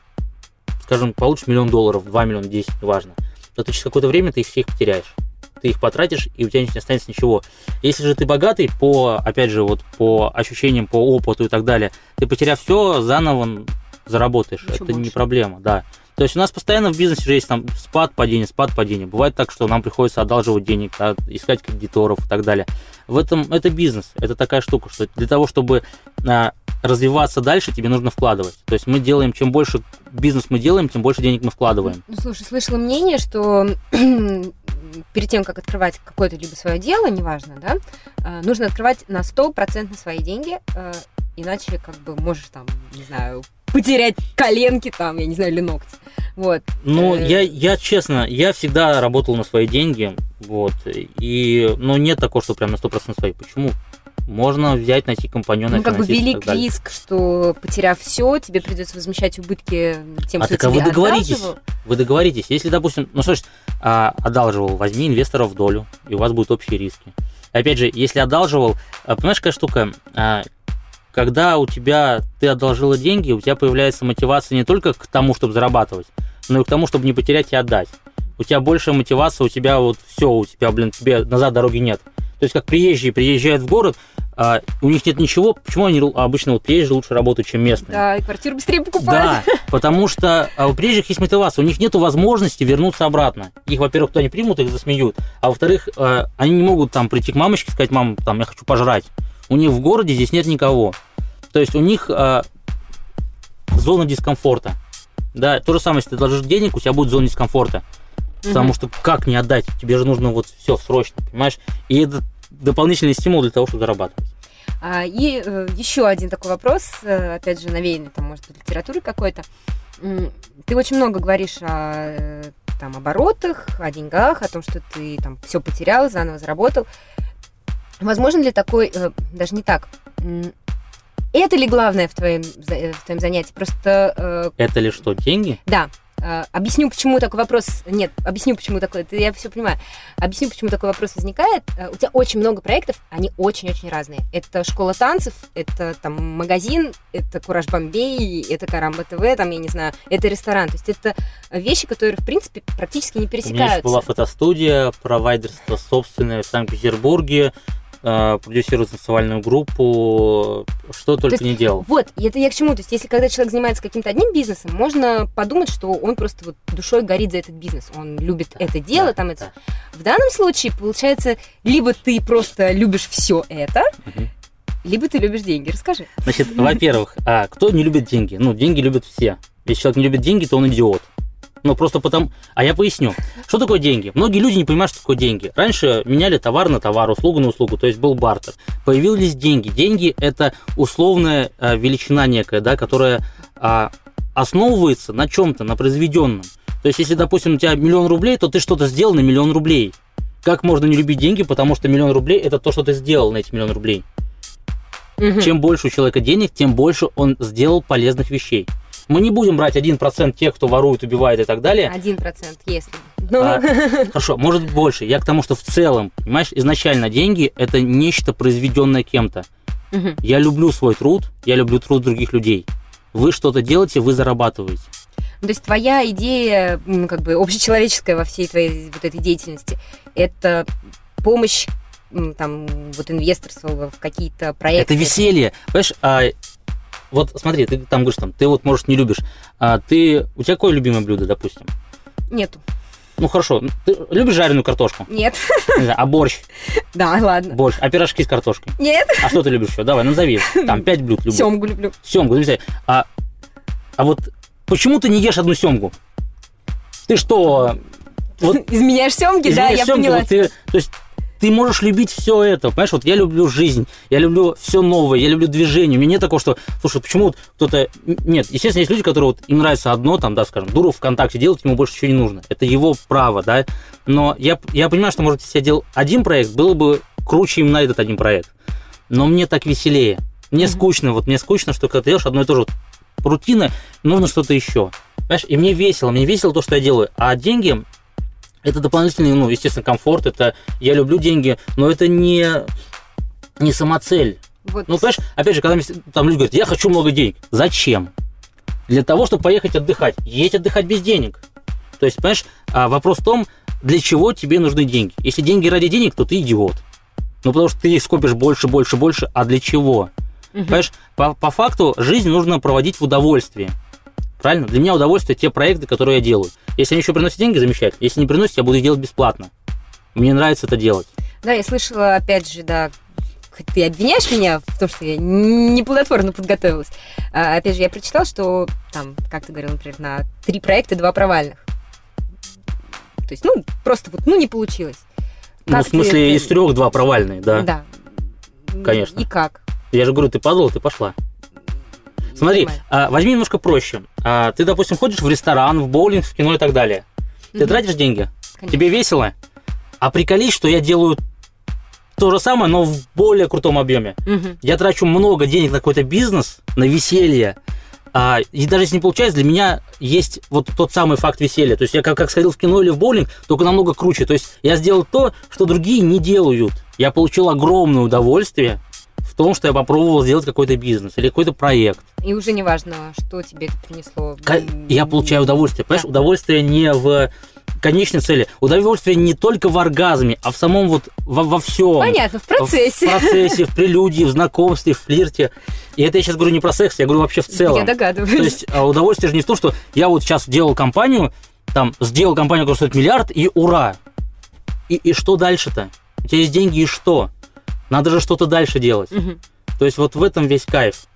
скажем, получишь миллион долларов, 2 миллиона, 10, неважно, то ты через какое-то время ты их всех потеряешь. Ты их потратишь, и у тебя не останется ничего. Если же ты богатый, по, опять же, вот по ощущениям, по опыту и так далее, ты потеряв все, заново заработаешь. Еще Это не больше. проблема, да. То есть у нас постоянно в бизнесе же есть там спад, падение, спад, падение. Бывает так, что нам приходится одалживать денег, да, искать кредиторов и так далее. В этом это бизнес, это такая штука, что для того, чтобы а, развиваться дальше, тебе нужно вкладывать. То есть мы делаем, чем больше бизнес мы делаем, тем больше денег мы вкладываем. Ну, слушай, слышала мнение, что перед тем, как открывать какое-то либо свое дело, неважно, да, э, нужно открывать на 100% свои деньги, э, иначе как бы можешь там, не знаю, потерять коленки там, я не знаю, или ногти. Вот. Ну, Э. я, я честно, я всегда работал на свои деньги, вот, и, но нет такого, что прям на 100% свои. Почему? Можно взять, найти компаньона, Ну, как бы велик риск, что потеряв все, тебе придется возмещать убытки тем, А что так а вы тебе договоритесь. одалживал. Вы договоритесь. Если, допустим, ну что ж, а, одалживал, возьми инвесторов в долю, и у вас будут общие риски. Опять же, если одалживал, а, понимаешь, какая штука, А, когда у тебя, ты одолжила деньги, у тебя появляется мотивация не только к тому, чтобы зарабатывать, но и к тому, чтобы не потерять и отдать. У тебя больше мотивация, у тебя вот все, у тебя, блин, тебе назад дороги нет. То есть как приезжие приезжают в город, а, у них нет ничего, почему они обычно вот приезжие лучше работают, чем местные? Да, и квартиру быстрее покупают. Да, потому что а, у приезжих есть мотивация, у них нет возможности вернуться обратно. Их, во-первых, кто не примут, их засмеют, а во-вторых, а, они не могут там прийти к мамочке и сказать, мам, там, я хочу пожрать. У них в городе здесь нет никого. То есть у них а, зона дискомфорта. Да, то же самое, если ты должишь денег, у тебя будет зона дискомфорта. Потому Мгм. что как не отдать? Тебе же нужно вот все срочно, понимаешь? И это дополнительный стимул для того, чтобы зарабатывать. А, и э, еще один такой вопрос, э, опять же, навеянный, там, может, литературы какой-то. Ты очень много говоришь о э, там, оборотах, о деньгах, о том, что ты там все потерял, заново заработал. Возможно ли такой, э, даже не так, это ли главное в твоем, в твоем занятии? Просто э, Это ли что, деньги? Да. Э, Объясню, почему такой вопрос... Нет, объясню, почему такой... это Я все понимаю. Объясню, почему такой вопрос возникает. Э, У тебя очень много проектов, они очень-очень разные. Это школа танцев, это там магазин, это Кураж Бомбей, это Карамба ТВ, там, я не знаю, это ресторан. То есть это вещи, которые, в принципе, практически не У меня пересекаются. была фотостудия, провайдерство собственное в Санкт-Петербурге, продюсирую танцевальную группу, что только есть не делал. Вот, это я к чему? То есть, если когда человек занимается каким-то одним бизнесом, можно подумать, что он просто вот душой горит за этот бизнес. Он любит это дело, да, там это. да. В данном случае, получается, либо ты просто любишь все это, Мгм. либо ты любишь деньги. Расскажи. Значит, во-первых, а, кто не любит деньги? Ну, деньги любят все. Если человек не любит деньги, то он идиот. Ну, просто потому... А я поясню. Что такое деньги? Многие люди не понимают, что такое деньги. Раньше меняли товар на товар, услугу на услугу, то есть был бартер. Появились деньги. Деньги – это условная а, величина некая, да, которая а, основывается на чем-то, на произведенном. То есть, если, допустим, у тебя миллион рублей, то ты что-то сделал на миллион рублей. Как можно не любить деньги, потому что миллион рублей – это то, что ты сделал на эти миллион рублей. Чем больше у человека денег, тем больше он сделал полезных вещей. Мы не будем брать 1% тех, кто ворует, убивает и так далее. Один процент, если. Ну, А, Хорошо, может больше. Я к тому, что в целом, понимаешь, изначально деньги – это нечто произведенное кем-то. мгм. Я люблю свой труд, я люблю труд других людей. Вы что-то делаете, вы зарабатываете. то есть твоя идея, м, как бы общечеловеческая во всей твоей вот этой деятельности, это помощь там вот инвесторству в какие-то проекты. Это веселье. Понимаешь, а, вот смотри, ты там говоришь, там, ты вот, может, не любишь. А ты, у тебя какое любимое блюдо, допустим? Нету. Ну хорошо, ты любишь жареную картошку? Нет. А борщ? Да, ладно. Борщ. А пирожки с картошкой? Нет. А что ты любишь еще? Давай, назови. Там пять блюд любых. Семгу люблю. Семгу, ну, взять. А, а вот почему ты не ешь одну семгу? Ты что? Вот Изменяешь семги, да, я семгу, поняла. вот ты, то есть ты можешь любить все это, понимаешь? Вот я люблю жизнь, я люблю все новое, я люблю движение. У меня нет такого, что, слушай, почему вот кто-то... Нет, естественно, есть люди, которые вот, им нравится одно, там, да, скажем, дуру ВКонтакте делать, ему больше ничего не нужно. Это его право, да. Но я, я понимаю, что, может, если я делал один проект, было бы круче именно этот один проект. Но мне так веселее. Мне Мгм. скучно, вот мне скучно, что когда ты делаешь одно и то же, вот, рутина, нужно что-то еще. Понимаешь, и мне весело, мне весело то, что я делаю. А деньги, это дополнительный, ну, естественно, комфорт, это я люблю деньги, но это не, не самоцель. Вот. Ну, понимаешь, опять же, когда там люди говорят, я хочу много денег. Зачем? Для того, чтобы поехать отдыхать. Едь отдыхать без денег. То есть, понимаешь, а, вопрос в том, для чего тебе нужны деньги. Если деньги ради денег, то ты идиот. Ну, потому что ты их скопишь больше, больше, больше. А для чего? Мгм. Понимаешь, по, по факту жизнь нужно проводить в удовольствии. Правильно? Для меня удовольствие те проекты, которые я делаю. Если они еще приносят деньги, замечательно. Если не приносят, я буду делать бесплатно. Мне нравится это делать. Да, я слышала, опять же, да, ты обвиняешь меня в том, что я неплодотворно подготовилась. А, опять же, я прочитала, что там, как ты говорил, например, на три проекта два провальных. То есть, ну, просто вот, ну, не получилось. ну, Как в ты смысле, это- из трех два провальные, да. Да. Конечно. И как? Я же говорю, ты падала, ты пошла. Смотри, понимаю. а, возьми немножко проще. А, ты, допустим, ходишь в ресторан, в боулинг, в кино и так далее. Ты Мгм. тратишь деньги? Конечно. Тебе весело? А приколись, что я делаю то же самое, но в более крутом объеме. Мгм. Я трачу много денег на какой-то бизнес, на веселье. А, и даже если не получается, для меня есть вот тот самый факт веселья. То есть я как, как сходил в кино или в боулинг, только намного круче. То есть я сделал то, что другие не делают. Я получил огромное удовольствие том, что я попробовал сделать какой-то бизнес или какой-то проект. И уже не важно, что тебе это принесло. Я получаю удовольствие. Понимаешь, удовольствие не в конечной цели. Удовольствие не только в оргазме, а в самом вот во, во всем. Понятно, в процессе. В процессе, в прелюдии, в знакомстве, в флирте. И это я сейчас говорю не про секс, я говорю вообще в целом. Я догадываюсь. То есть а, удовольствие же не в том, что я вот сейчас делал компанию, там, сделал компанию, которая стоит миллиард, и ура! И, и что дальше-то? У тебя есть деньги, и что? Надо же что-то дальше делать. Мгм. То есть вот в этом весь кайф.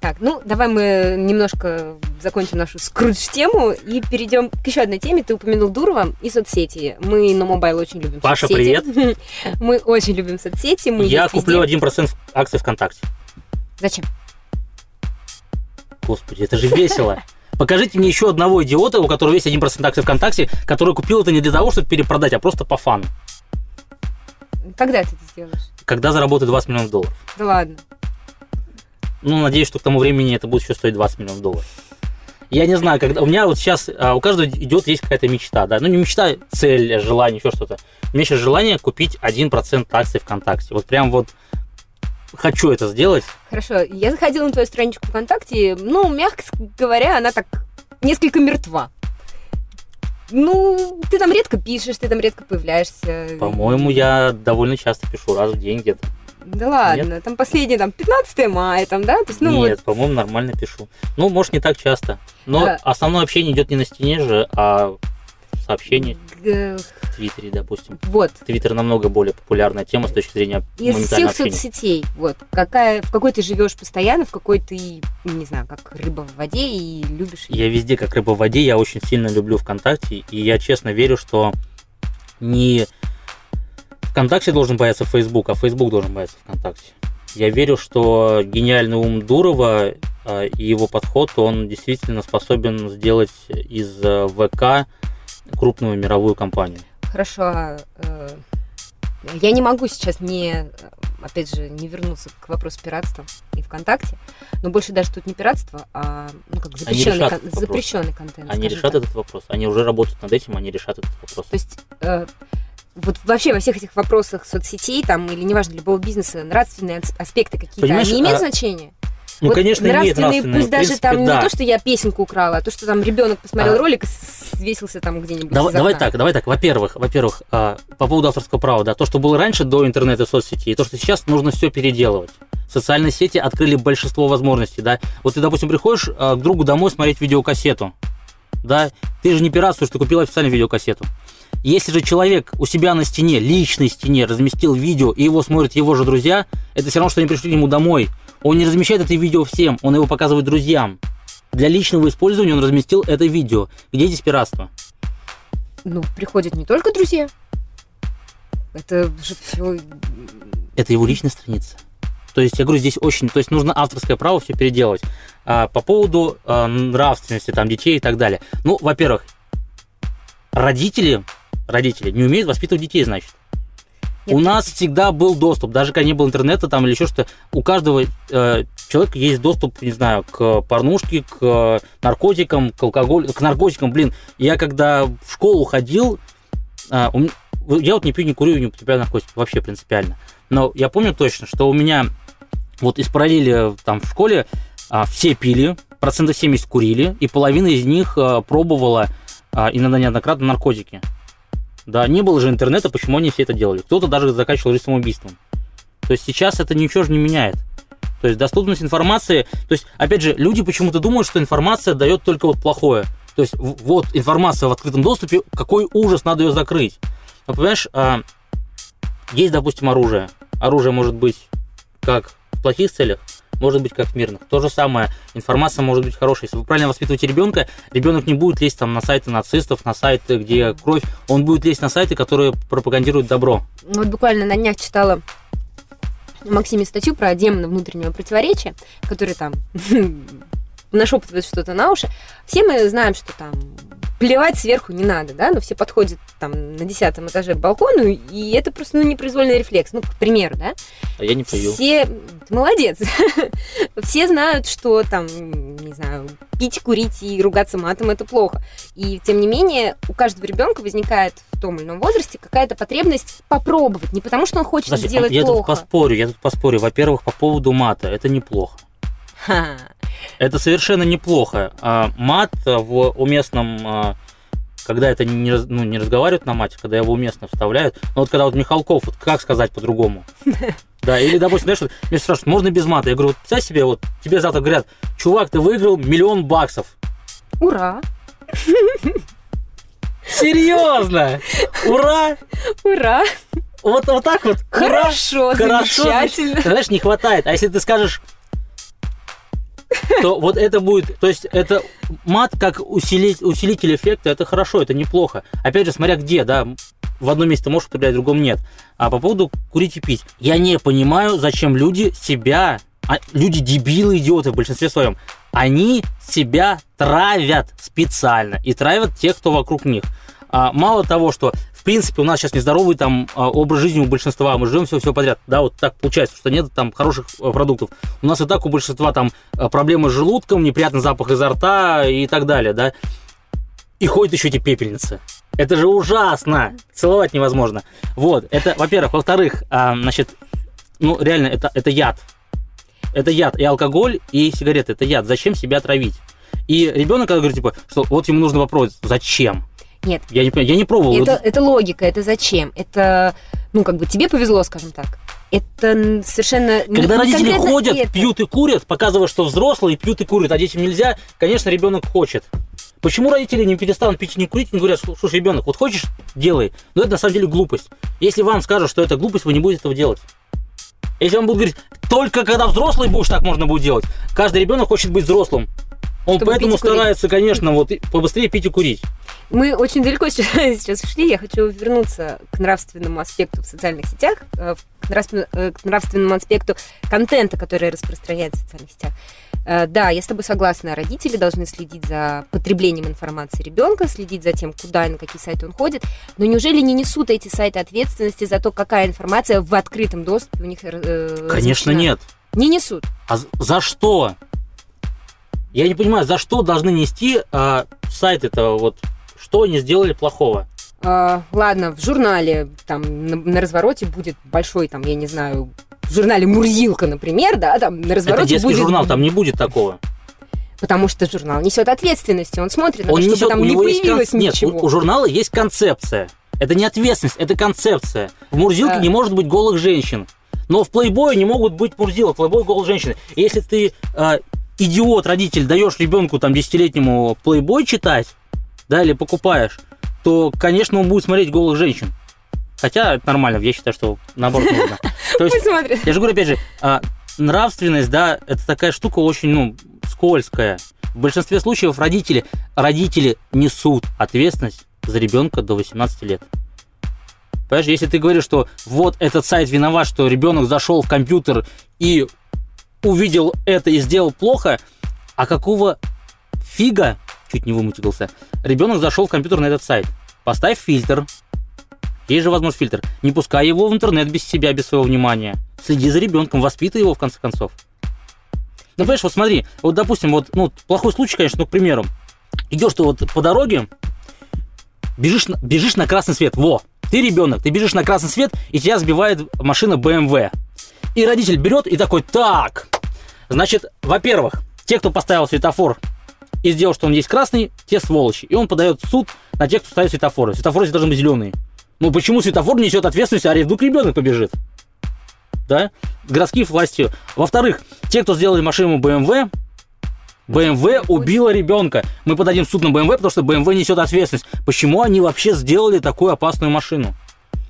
Так, ну давай мы немножко закончим нашу скрудж-тему и перейдем к еще одной теме. Ты упомянул Дурова и соцсети. Мы NoMobile очень любим Паша, соцсети. Мы очень любим соцсети. Мы я куплю везде. 1% акций ВКонтакте. Зачем? Господи, это же весело. Покажите мне еще одного идиота, у которого есть 1% акций ВКонтакте, который купил это не для того, чтобы перепродать, а просто по фану. Когда ты это сделаешь? Когда заработает 20 миллионов долларов. Да ладно. Ну, надеюсь, что к тому времени это будет еще стоить 20 миллионов долларов. Я не знаю, когда у меня вот сейчас а, у каждого идет есть какая-то мечта, да, ну не мечта, цель, желание, еще что-то. У меня сейчас желание купить 1% акций ВКонтакте. Вот прям вот хочу это сделать. Хорошо, я заходила на твою страничку ВКонтакте, ну, мягко говоря, она так несколько мертва. Ну, ты там редко пишешь, ты там редко появляешься. По-моему, я довольно часто пишу, раз в день где-то. Да ладно, там последний, там, 15 мая, там, да? То есть, ну, Нет, вот, по-моему, нормально пишу. Ну, может, не так часто. Но Да. основное общение идет не на стене же, а в в Твиттере, допустим. вот. Твиттер намного более популярная тема с точки зрения Из всех общения. соцсетей, вот, какая, в какой ты живешь постоянно, в какой ты, не знаю, как рыба в воде и любишь её. Я везде как рыба в воде, я очень сильно люблю ВКонтакте, и я честно верю, что не ВКонтакте должен бояться Facebook, а Facebook должен бояться ВКонтакте. Я верю, что гениальный ум Дурова э, и его подход, он действительно способен сделать из э, ВК крупную мировую компанию. Хорошо, э, я не могу сейчас не, опять же, не вернуться к вопросу пиратства и ВКонтакте, но больше даже тут не пиратство, а ну, как запрещенный, кон- запрещенный контент. Они решат так. этот вопрос. Они уже работают над этим, они решат этот вопрос. То есть э, вот вообще во всех этих вопросах соцсетей там или неважно любого бизнеса нравственные ас- аспекты какие-то Понимаешь, они имеют а- значение? Ну, Вот конечно, нравственные, нравственное, пусть даже принципе, там да. не то, что я песенку украла, а то, что там ребенок посмотрел А. ролик и свесился там где-нибудь. Давай, давай так, давай так. Во-первых, во-первых, а, по поводу авторского права, да, то, что было раньше до интернета и соцсетей, и то, что сейчас нужно все переделывать. Социальные сети открыли большинство возможностей, да. Вот ты, допустим, приходишь а, к другу домой смотреть видеокассету, да, ты же не пиратствуешь, ты купил официальную видеокассету. Если же человек у себя на стене, личной стене, разместил видео, и его смотрят его же друзья, это все равно, что они пришли к нему домой. Он не размещает это видео всем, он его показывает друзьям. Для личного использования он разместил это видео. Где здесь пиратство? Ну, приходят не только друзья. Это же все... это его личная страница. То есть, я говорю, здесь очень, то есть нужно авторское право все переделать. А, по поводу а, нравственности там детей и так далее. Ну, во-первых, родители, родители не умеют воспитывать детей, значит. У нас всегда был доступ, даже когда не было интернета там или еще что-то. У каждого э, человека есть доступ, не знаю, к порнушке, к э, наркотикам, к алкоголю, к наркотикам. Блин, я когда в школу ходил, а, у м- я вот не пью, не курю, не употребляю наркотики вообще принципиально. Но я помню точно, что у меня вот из параллели там в школе а, все пили, процентов 70 курили, и половина из них а, пробовала а, иногда неоднократно наркотики. Да, не было же интернета, почему они все это делали? Кто-то даже заканчивал жизнь самоубийством. То есть сейчас это ничего же не меняет. То есть доступность информации, то есть, опять же, люди почему-то думают, что информация дает только вот плохое. То есть, вот информация в открытом доступе, какой ужас, надо ее закрыть. Но, понимаешь, а, есть, допустим, оружие. Оружие может быть как в плохих целях, может быть как в мирных. То же самое, информация может быть хорошей. Если вы правильно воспитываете ребенка, ребенок не будет лезть там на сайты нацистов, на сайты, где кровь, он будет лезть на сайты, которые пропагандируют добро. Ну, Вот буквально на днях читала Максиме статью про демона внутреннего противоречия, который там нашептывает что-то на уши. Все мы знаем, что там плевать сверху не надо, да, но все подходят там на десятом этаже к балкону, и это просто ну, непроизвольный рефлекс, ну, к примеру, да. А я не пою. Все, ты молодец, все знают, что там, не знаю, пить, курить и ругаться матом это плохо. И тем не менее, у каждого ребенка возникает в том или ином возрасте какая-то потребность попробовать, не потому что он хочет Подожди, сделать я тут плохо. поспорю, я тут поспорю. Во-первых, по поводу мата, это неплохо. Это совершенно неплохо. А, мат в уместном а, когда это не, ну, не разговаривают на мате, когда его уместно вставляют. Но вот когда вот Михалков, вот как сказать по-другому? Да, или, допустим, знаешь, меня спрашивают, можно без мата? Я говорю, вот представь себе, вот тебе завтра говорят, чувак, ты выиграл миллион баксов. Ура! Серьезно? Ура! Ура! Вот, вот так вот. Ура! Хорошо, Хорошо, замечательно. Знаешь, не хватает. А если ты скажешь, то вот это будет, то есть это мат как усилить, усилитель эффекта, это хорошо, это неплохо. Опять же, смотря где, да, в одном месте можешь употреблять, в другом нет. А по поводу курить и пить, я не понимаю, зачем люди себя, а, люди дебилы, идиоты в большинстве своем, они себя травят специально и травят тех, кто вокруг них. А, мало того, что в принципе у нас сейчас нездоровый там а, образ жизни у большинства, мы живем все все подряд, да, вот так получается, что нет там хороших а, продуктов. У нас и так у большинства там а, проблемы с желудком, неприятный запах изо рта и так далее, да. И ходят еще эти пепельницы. Это же ужасно! Целовать невозможно. Вот, это, во-первых. Во-вторых, а, значит, ну, реально, это, это яд. Это яд. И алкоголь, и сигареты. Это яд. Зачем себя травить? И ребенок, когда говорит, типа, что вот ему нужно попробовать, зачем? Нет, Я не я не пробовал. это, это логика, это зачем? Это, ну, как бы тебе повезло, скажем так. Это совершенно... Когда не родители ходят, это. пьют и курят, показывая, что взрослые пьют и курят, а детям нельзя, конечно, ребенок хочет. Почему родители не перестанут пить и не курить, не говорят, «Слу- слушай, ребенок, вот хочешь, делай. Но это на самом деле глупость. Если вам скажут, что это глупость, вы не будете этого делать. Если вам будут говорить, только когда взрослый будешь, так можно будет делать. Каждый ребенок хочет быть взрослым. Он поэтому старается, конечно, вот побыстрее пить и курить. Мы очень далеко сейчас, ушли. Я хочу вернуться к нравственному аспекту в социальных сетях, э, к, э, к нравственному аспекту контента, который распространяется в социальных сетях. Э, Да, я с тобой согласна. Родители должны следить за потреблением информации ребенка, следить за тем, куда и на какие сайты он ходит. Но неужели не несут эти сайты ответственности за то, какая информация в открытом доступе у них Конечно, размещена? нет. Не несут. А за что? Я не понимаю, за что должны нести а, сайт этого вот, что они сделали плохого? А, ладно, в журнале там на, на развороте будет большой, там, я не знаю, в журнале Мурзилка, например, да, там на Это развороте детский будет... журнал, там не будет такого. Потому что журнал несет ответственность, он смотрит на Он то, чтобы несет, там у не появилось кон- Нет, ничего. у, у журнала есть концепция. Это не ответственность, это концепция. В Мурзилке Да. не может быть голых женщин. Но в плейбое не могут быть Мурзилок, плейбой голых женщины. И если ты а, идиот, родитель, даешь ребенку там десятилетнему плейбой читать, да, или покупаешь, то, конечно, он будет смотреть голых женщин. Хотя это нормально, я считаю, что наоборот нужно. То есть, я же говорю, опять же, а, нравственность, да, это такая штука очень, ну, скользкая. В большинстве случаев родители, родители несут ответственность за ребенка до 18 лет. Понимаешь, если ты говоришь, что вот этот сайт виноват, что ребенок зашел в компьютер и увидел это и сделал плохо, а какого фига, чуть не вымутился, ребенок зашел в компьютер на этот сайт. Поставь фильтр. Есть же возможность фильтр. Не пускай его в интернет без себя, без своего внимания. Следи за ребенком, воспитай его в конце концов. Ну, понимаешь, вот смотри, вот, допустим, вот, ну, плохой случай, конечно, но, к примеру, идешь ты вот по дороге, бежишь, бежишь на красный свет, во, ты ребенок, ты бежишь на красный свет, и тебя сбивает машина BMW. И родитель берет и такой, так, значит, во-первых, те, кто поставил светофор и сделал, что он есть красный, те сволочи. И он подает в суд на тех, кто ставит светофоры. Светофоры должны быть зеленые. Ну почему светофор несет ответственность, а вдруг ребенок побежит? Да? Городские власти. Во-вторых, те, кто сделали машину BMW, BMW убила ребенка. Мы подадим в суд на BMW, потому что BMW несет ответственность. Почему они вообще сделали такую опасную машину?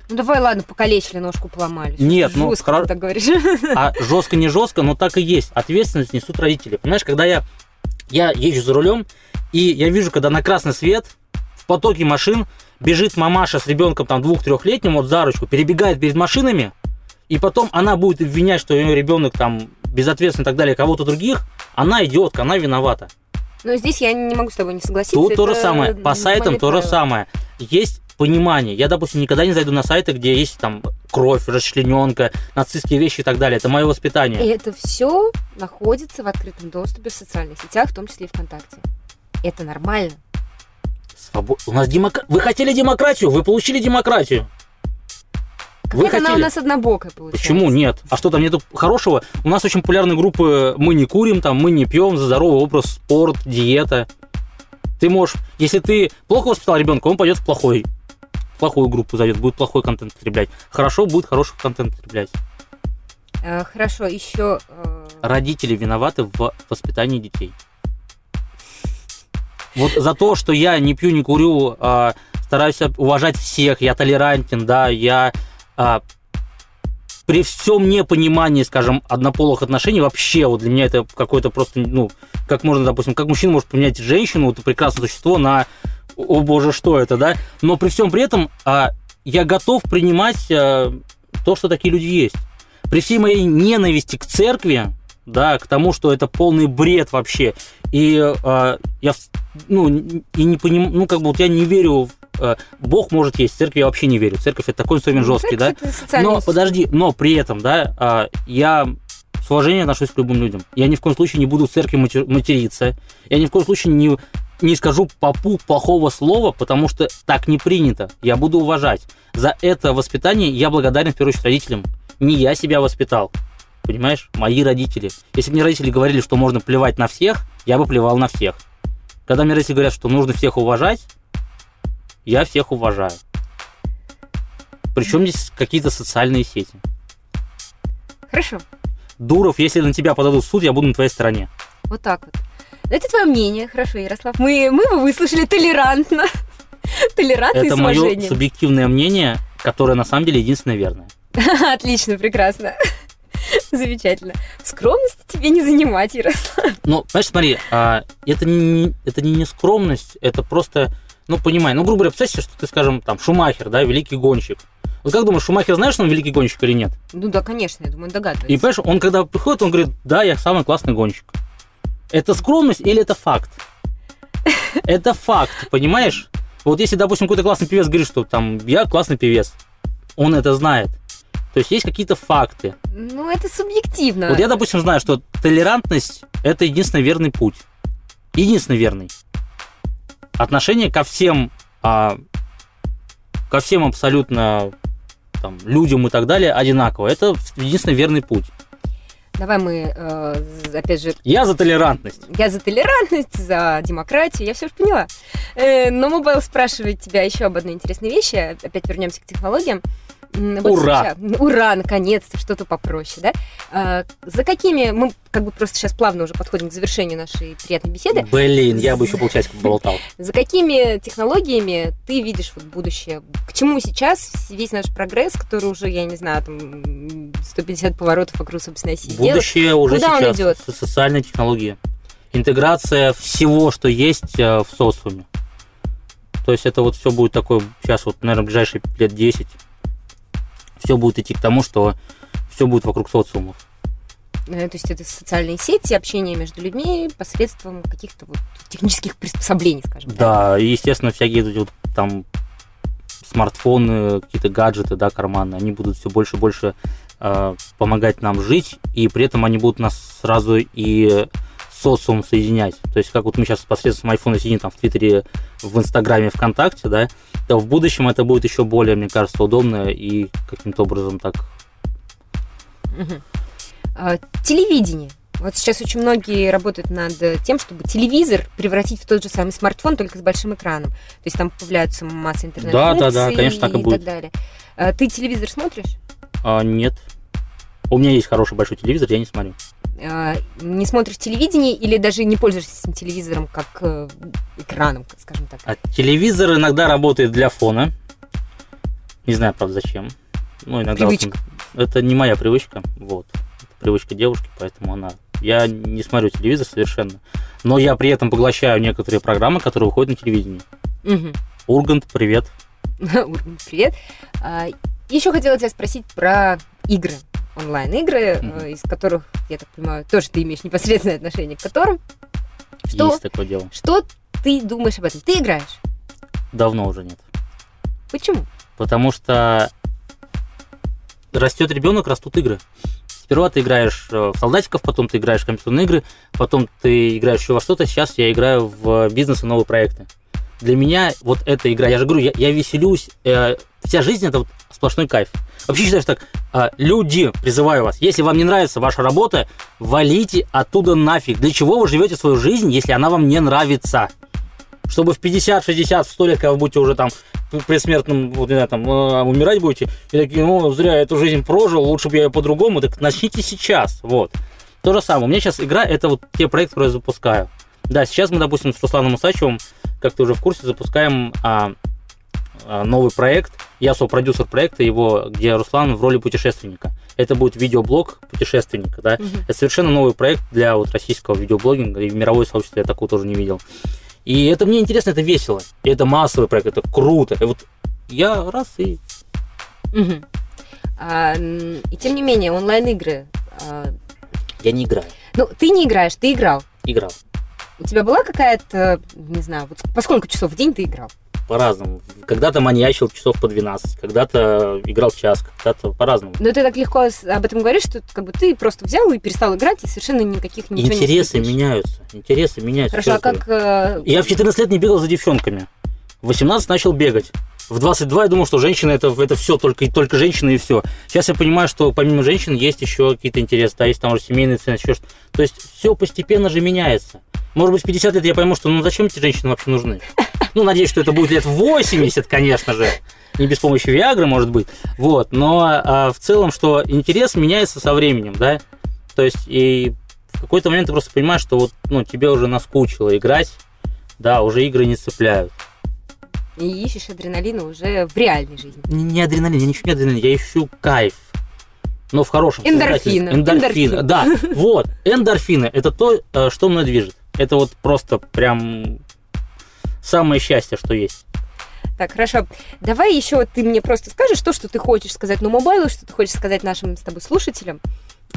Ну давай, ладно, покалечили, ножку поломали. Нет, ну, Жестко хоро- ты так говоришь. А жестко не жестко, но так и есть. Ответственность несут родители. Понимаешь, когда я, я езжу за рулем, и я вижу, когда на красный свет в потоке машин бежит мамаша с ребенком там двух-трехлетним вот за ручку, перебегает перед машинами, и потом она будет обвинять, что ее ребенок там безответственный и так далее, кого-то других, она идиотка, она виновата. Но здесь я не могу с тобой не согласиться. Тут то же это самое, по сайтам то же самое. Есть понимание. Я, допустим, никогда не зайду на сайты, где есть там кровь, расчлененка, нацистские вещи и так далее. Это мое воспитание. И это все находится в открытом доступе в социальных сетях, в том числе и ВКонтакте. Это нормально. Свобо- У нас демока... Вы хотели демократию, вы получили демократию. Вы Какая-то она у хотели. нас однобокая получается. Почему нет? А что там нету хорошего? У нас очень популярны группы «Мы не курим», там «Мы не пьем», «За здоровый образ», «Спорт», «Диета». Ты можешь, если ты плохо воспитал ребенка, он пойдет в плохой, плохую группу зайдет, будет плохой контент потреблять. Хорошо, будет хороший контент потреблять. Э, Хорошо, еще... э, Родители виноваты в воспитании детей. Вот за то, что я не пью, не курю, а, стараюсь уважать всех, я толерантен, да, я а, при всем непонимании, скажем, однополых отношений, вообще вот для меня это какой-то просто, ну, как можно, допустим, как мужчина может поменять женщину, это прекрасное существо, на, о боже, что это, да, но при всем при этом а, я готов принимать а, то, что такие люди есть. При всей моей ненависти к церкви, да, к тому, что это полный бред вообще, и а, я, ну, и не понимаю, ну, как бы вот я не верю, в, а, Бог может есть, в церкви я вообще не верю, церковь это такой инструмент жесткий, да, но подожди, но при этом, да, а, я с уважением отношусь к любым людям. Я ни в коем случае не буду в церкви матер- материться. Я ни в коем случае не, не скажу попу плохого слова, потому что так не принято. Я буду уважать. За это воспитание я благодарен в первую очередь родителям. Не я себя воспитал. Понимаешь? Мои родители. Если бы мне родители говорили, что можно плевать на всех, я бы плевал на всех. Когда мне родители говорят, что нужно всех уважать, я всех уважаю. Причем здесь какие-то социальные сети. Хорошо, Дуров, если на тебя подадут в суд, я буду на твоей стороне. вот так вот. Это твое мнение, хорошо, Ярослав. Мы, мы его выслушали толерантно. Толерантно Это мое субъективное мнение, которое на самом деле единственное верное. Отлично, прекрасно. Замечательно. Скромности тебе не занимать, Ярослав. Ну, знаешь, смотри, а, это, не, это не нескромность, это просто, ну, понимай, ну, грубо говоря, представь что ты, скажем, там, Шумахер, да, великий гонщик. Вот как думаешь, Шумахер знаешь, что он великий гонщик или нет? Ну да, конечно, я думаю, догадываюсь. И понимаешь, он когда приходит, он говорит, да, я самый классный гонщик. Это скромность или это факт? Это факт, понимаешь? Вот если, допустим, какой-то классный певец говорит, что там я классный певец, он это знает. То есть есть какие-то факты. Ну, это субъективно. Вот я, допустим, знаю, что толерантность – это единственный верный путь. Единственный верный. Отношение ко всем, а, ко всем абсолютно там, людям и так далее одинаково. Это единственный верный путь. Давай мы, э, опять же, Я за толерантность. я за толерантность, за демократию, я все же поняла. Э, NoMobile спрашивает тебя еще об одной интересной вещи. Опять вернемся к технологиям. Вот Ура! сейчас- ура, наконец-то, что-то попроще, да? А, за какими... Мы как бы просто сейчас плавно уже подходим к завершению нашей приятной беседы. Блин, я бы еще полчасика поболтал. За какими технологиями ты видишь вот будущее? К чему сейчас весь наш прогресс, который уже, я не знаю, там 150 поворотов вокруг собственной оси сделал? Будущее уже Куда он сейчас. идет? со- Социальные технологии. Интеграция всего, что есть э, в социуме. То есть это вот все будет такое, сейчас вот, наверное, ближайшие лет 10, все будет идти к тому, что все будет вокруг социумов. Э, То есть это социальные сети, общение между людьми посредством каких-то вот технических приспособлений, скажем так. Да, и, естественно, всякие эти вот там смартфоны, какие-то гаджеты, да, карманы, они будут все больше и больше э, помогать нам жить, и при этом они будут нас сразу и социум соединять. То есть, как вот мы сейчас посредством айфона сидим там в Твиттере, в Инстаграме, ВКонтакте, да, то в будущем это будет еще более, мне кажется, удобно и каким-то образом так. А, Телевидение. Вот сейчас очень многие работают над тем, чтобы телевизор превратить в тот же самый смартфон, только с большим экраном. То есть там появляются масса интернет Да, да, да, конечно, так и будет. так далее. А Ты телевизор смотришь? а, нет. У меня есть хороший большой телевизор, я не смотрю. А, Не смотришь телевидение или даже не пользуешься телевизором как э, экраном, скажем так? А телевизор иногда работает для фона. Не знаю, правда, зачем. Ну, иногда вот Привычка. он- это не моя привычка, вот. Это привычка девушки, поэтому она... Я не смотрю телевизор совершенно. Но я при этом поглощаю некоторые программы, которые выходят на телевидении. Мгм. Ургант, привет. Ургант, привет. А, Еще хотела тебя спросить про игры, онлайн-игры, э, из которых, я так понимаю, тоже ты имеешь непосредственное отношение к которым. Что, Есть такое дело. что ты думаешь об этом? Ты играешь? Давно уже нет. Почему? Потому что растет ребенок, растут игры. Сперва ты играешь э, в солдатиков, потом ты играешь в компьютерные игры, потом ты играешь еще во что-то. Сейчас я играю в бизнес и новые проекты. Для меня вот эта игра, я же говорю, я, я веселюсь, э, вся жизнь это вот сплошной кайф. Вообще считаю, что так, а, люди, призываю вас, если вам не нравится ваша работа, валите оттуда нафиг. Для чего вы живете свою жизнь, если она вам не нравится? Чтобы в 50, 60, в 100 лет, когда вы будете уже там предсмертным, вот, не знаю, там, э, умирать будете, и такие, ну, зря я эту жизнь прожил, лучше бы я ее по-другому, так начните сейчас, вот. То же самое. У меня сейчас игра, это вот те проекты, которые я запускаю. Да, сейчас мы, допустим, с Русланом Усачевым, как ты уже в курсе, запускаем а, новый проект. Я продюсер проекта его, где Руслан в роли путешественника. Это будет видеоблог путешественника, да. Мгм. Это совершенно новый проект для вот российского видеоблогинга, и в мировое сообщество я такого тоже не видел. И это мне интересно, это весело. И это массовый проект, это круто. И вот я раз и... Мгм. А, и тем не менее, онлайн-игры. а, Я не играю. ну, ты не играешь, ты играл. Играл. У тебя была какая-то, не знаю, вот по сколько часов в день ты играл? По-разному. Когда-то маньячил часов по 12, когда-то играл час, когда-то по-разному. Но ты так легко об этом говоришь, что как бы ты просто взял и перестал играть, и совершенно никаких ничего не Интересы испытываешь. меняются. Интересы меняются. Хорошо, а как... э, Я в 14 лет не бегал за девчонками. В 18 начал бегать. В 22 я думал, что женщина это, это все, только, только женщины и все. Сейчас я понимаю, что помимо женщин есть еще какие-то интересы, да, есть там уже семейные ценности, еще что То есть все постепенно же меняется. Может быть, в 50 лет я пойму, что ну зачем эти женщины вообще нужны? Ну, надеюсь, что это будет лет в 80, конечно же. Не без помощи Виагры, может быть. Вот. Но а, в целом, что интерес меняется со временем, да. То есть и в какой-то момент ты просто понимаешь, что вот, ну, тебе уже наскучило играть, да, уже игры не цепляют. И ищешь адреналина уже в реальной жизни. Не, не адреналин, я не ищу не адреналин, я ищу кайф. Но в хорошем. Эндорфины. эндорфины. Да, вот. Эндорфины – это то, э, что мной движет. Это вот просто прям самое счастье, что есть. Так, хорошо. Давай еще ты мне просто скажешь то, что ты хочешь сказать на мобайлу, что ты хочешь сказать нашим с тобой слушателям.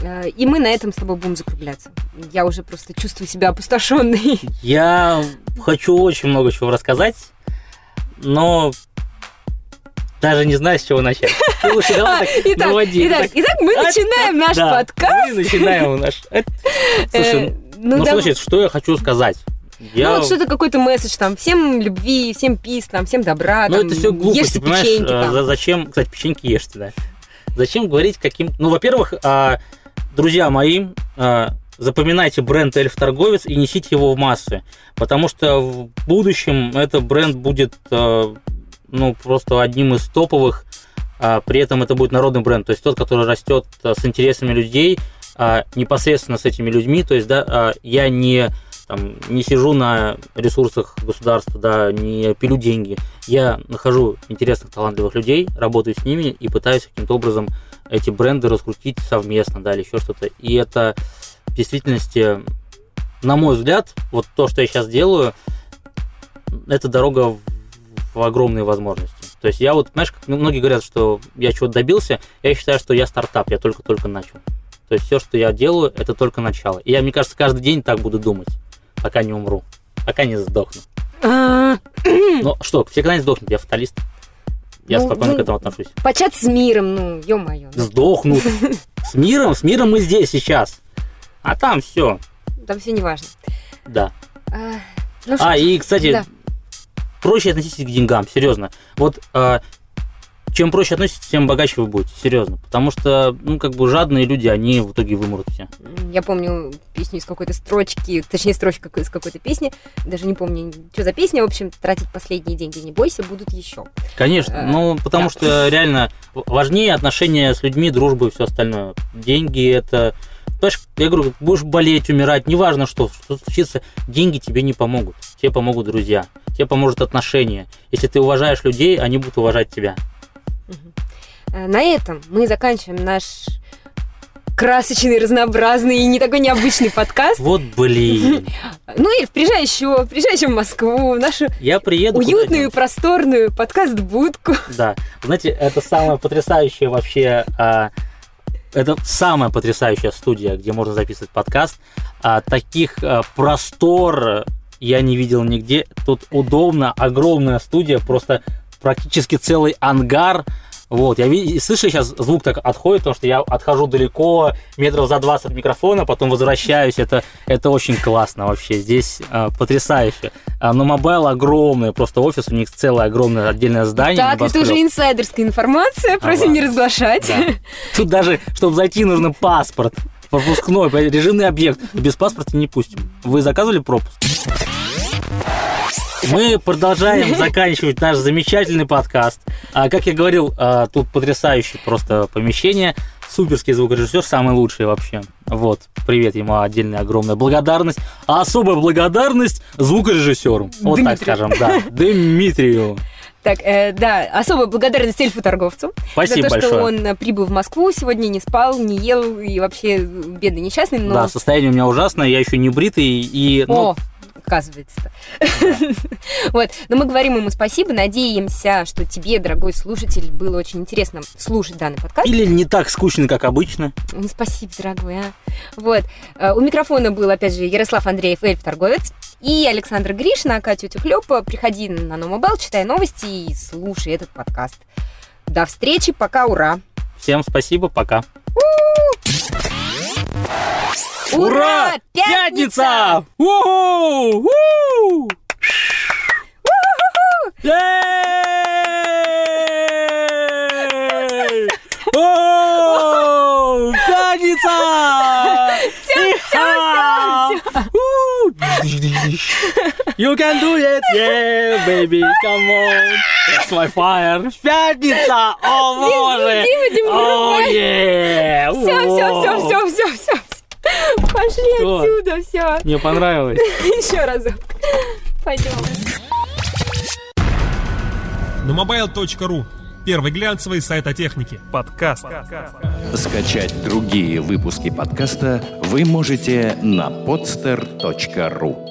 Э, И мы на этом с тобой будем закругляться. Я уже просто чувствую себя опустошенной. Я хочу очень много чего рассказать, но даже не знаю, с чего начать. Ты лучше давай так Итак, наводи. итак, Так, итак, мы начинаем наш да, подкаст. Мы начинаем наш... Э, Слушай, ну, ну да- что значит, что я хочу сказать? ну Я... вот что-то какой-то месседж там, всем любви, всем пис, там, всем добра, Ну, там, это все глупости, ешьте понимаешь? печеньки а, там. за- зачем, кстати, печеньки ешьте, да? Зачем говорить каким... Ну, во-первых, а, друзья мои, а, запоминайте бренд Эльф-торговец и несите его в массы, потому что в будущем этот бренд будет, а, ну, просто одним из топовых, а, при этом это будет народный бренд, то есть тот, который растет а, с интересами людей, а, непосредственно с этими людьми, то есть, да, а, я не там, не сижу на ресурсах государства, да, не пилю деньги. Я нахожу интересных, талантливых людей, работаю с ними и пытаюсь каким-то образом эти бренды раскрутить совместно, да, или еще что-то. И это действительности, на мой взгляд, вот то, что я сейчас делаю, это дорога в, огромные возможности. То есть я вот, знаешь, как многие говорят, что я чего-то добился, я считаю, что я стартап, я только-только начал. То есть все, что я делаю, это только начало. И я, мне кажется, каждый день так буду думать, пока не умру, пока не сдохну. А, Ну что, все когда-нибудь сдохнут, я фаталист. Я Ну, спокойно ну, к этому отношусь. Почат с миром, ну, ё-моё. ну, Сдохнут. С миром, с миром мы здесь сейчас. А там все, Там все не важно. да. А, ну А, и, кстати, да. проще относитесь к деньгам, серьезно. Вот а, чем проще относитесь, тем богаче вы будете, серьезно. Потому что, ну, как бы жадные люди, они в итоге вымрут все. Я помню песню из какой-то строчки, точнее, строчка из какой-то песни, даже не помню, что за песня, в общем, тратить последние деньги не бойся, будут еще. Конечно, Э, ну, потому да. что реально важнее отношения с людьми, дружба и все остальное. Деньги это... Понимаешь, я говорю, будешь болеть, умирать, неважно что, что случится, деньги тебе не помогут. Тебе помогут друзья, тебе поможет отношения. Если ты уважаешь людей, они будут уважать тебя. Э, На этом мы заканчиваем наш красочный, разнообразный и не такой необычный подкаст. Вот блин. Ну, Эльф, приезжай еще, приезжай еще в Москву, в нашу Я приеду уютную, просторную подкаст-будку. Да. Знаете, это самое потрясающее вообще... это самая потрясающая студия, где можно записывать подкаст. А, таких а, простор я не видел нигде. Тут удобно, огромная студия, просто практически целый ангар. Вот, я слышу сейчас звук так отходит, потому что я отхожу далеко, метров за 20 от микрофона, потом возвращаюсь. Это, это очень классно вообще. Здесь а, потрясающе. А, NoMobile огромный, просто офис, у них целое огромное отдельное здание. Так, это уже инсайдерская информация, просим ладно. не разглашать. Да. Тут даже, чтобы зайти, нужно паспорт. Пропускной, режимный объект. Без паспорта не пустим. Вы заказывали пропуск? Мы продолжаем заканчивать наш замечательный подкаст. А, как я говорил, а, тут потрясающее просто помещение. Суперский звукорежиссер, самый лучший вообще. Вот, привет ему отдельная огромная благодарность. А особая благодарность звукорежиссеру. Вот так Дмитрию. скажем, да. Дмитрию. Так, э, да, особая благодарность эльфу-торговцу. Спасибо за то, большое. что он прибыл в Москву сегодня, не спал, не ел и вообще бедный несчастный, но... Да, состояние у меня ужасное, я еще не бритый и... ну, О, оказывается-то. Вот, но мы говорим ему спасибо, надеемся, что тебе, дорогой слушатель, было очень интересно слушать данный подкаст. Или не так скучно, как обычно. Ну, спасибо, дорогой, а. Вот. Э, У микрофона был, опять же, Ярослав Андреев, эльф-торговец, и Александр Гришин, а Катя Тюхлёпа. Приходи на Номобел, читай новости и слушай этот подкаст. До встречи, пока, ура! Всем спасибо, пока. Ура! Пятница! О, Пятница! You can do it, yeah, baby, come on. That's my fire. Пятница! О, боже! Все, все, все, все, все, все. Пошли Что? отсюда, все. Мне понравилось. Еще разок. Пойдем. На mobile.ru Первый глянцевый сайт о технике. Подкаст. Скачать другие выпуски подкаста вы можете на podster.ru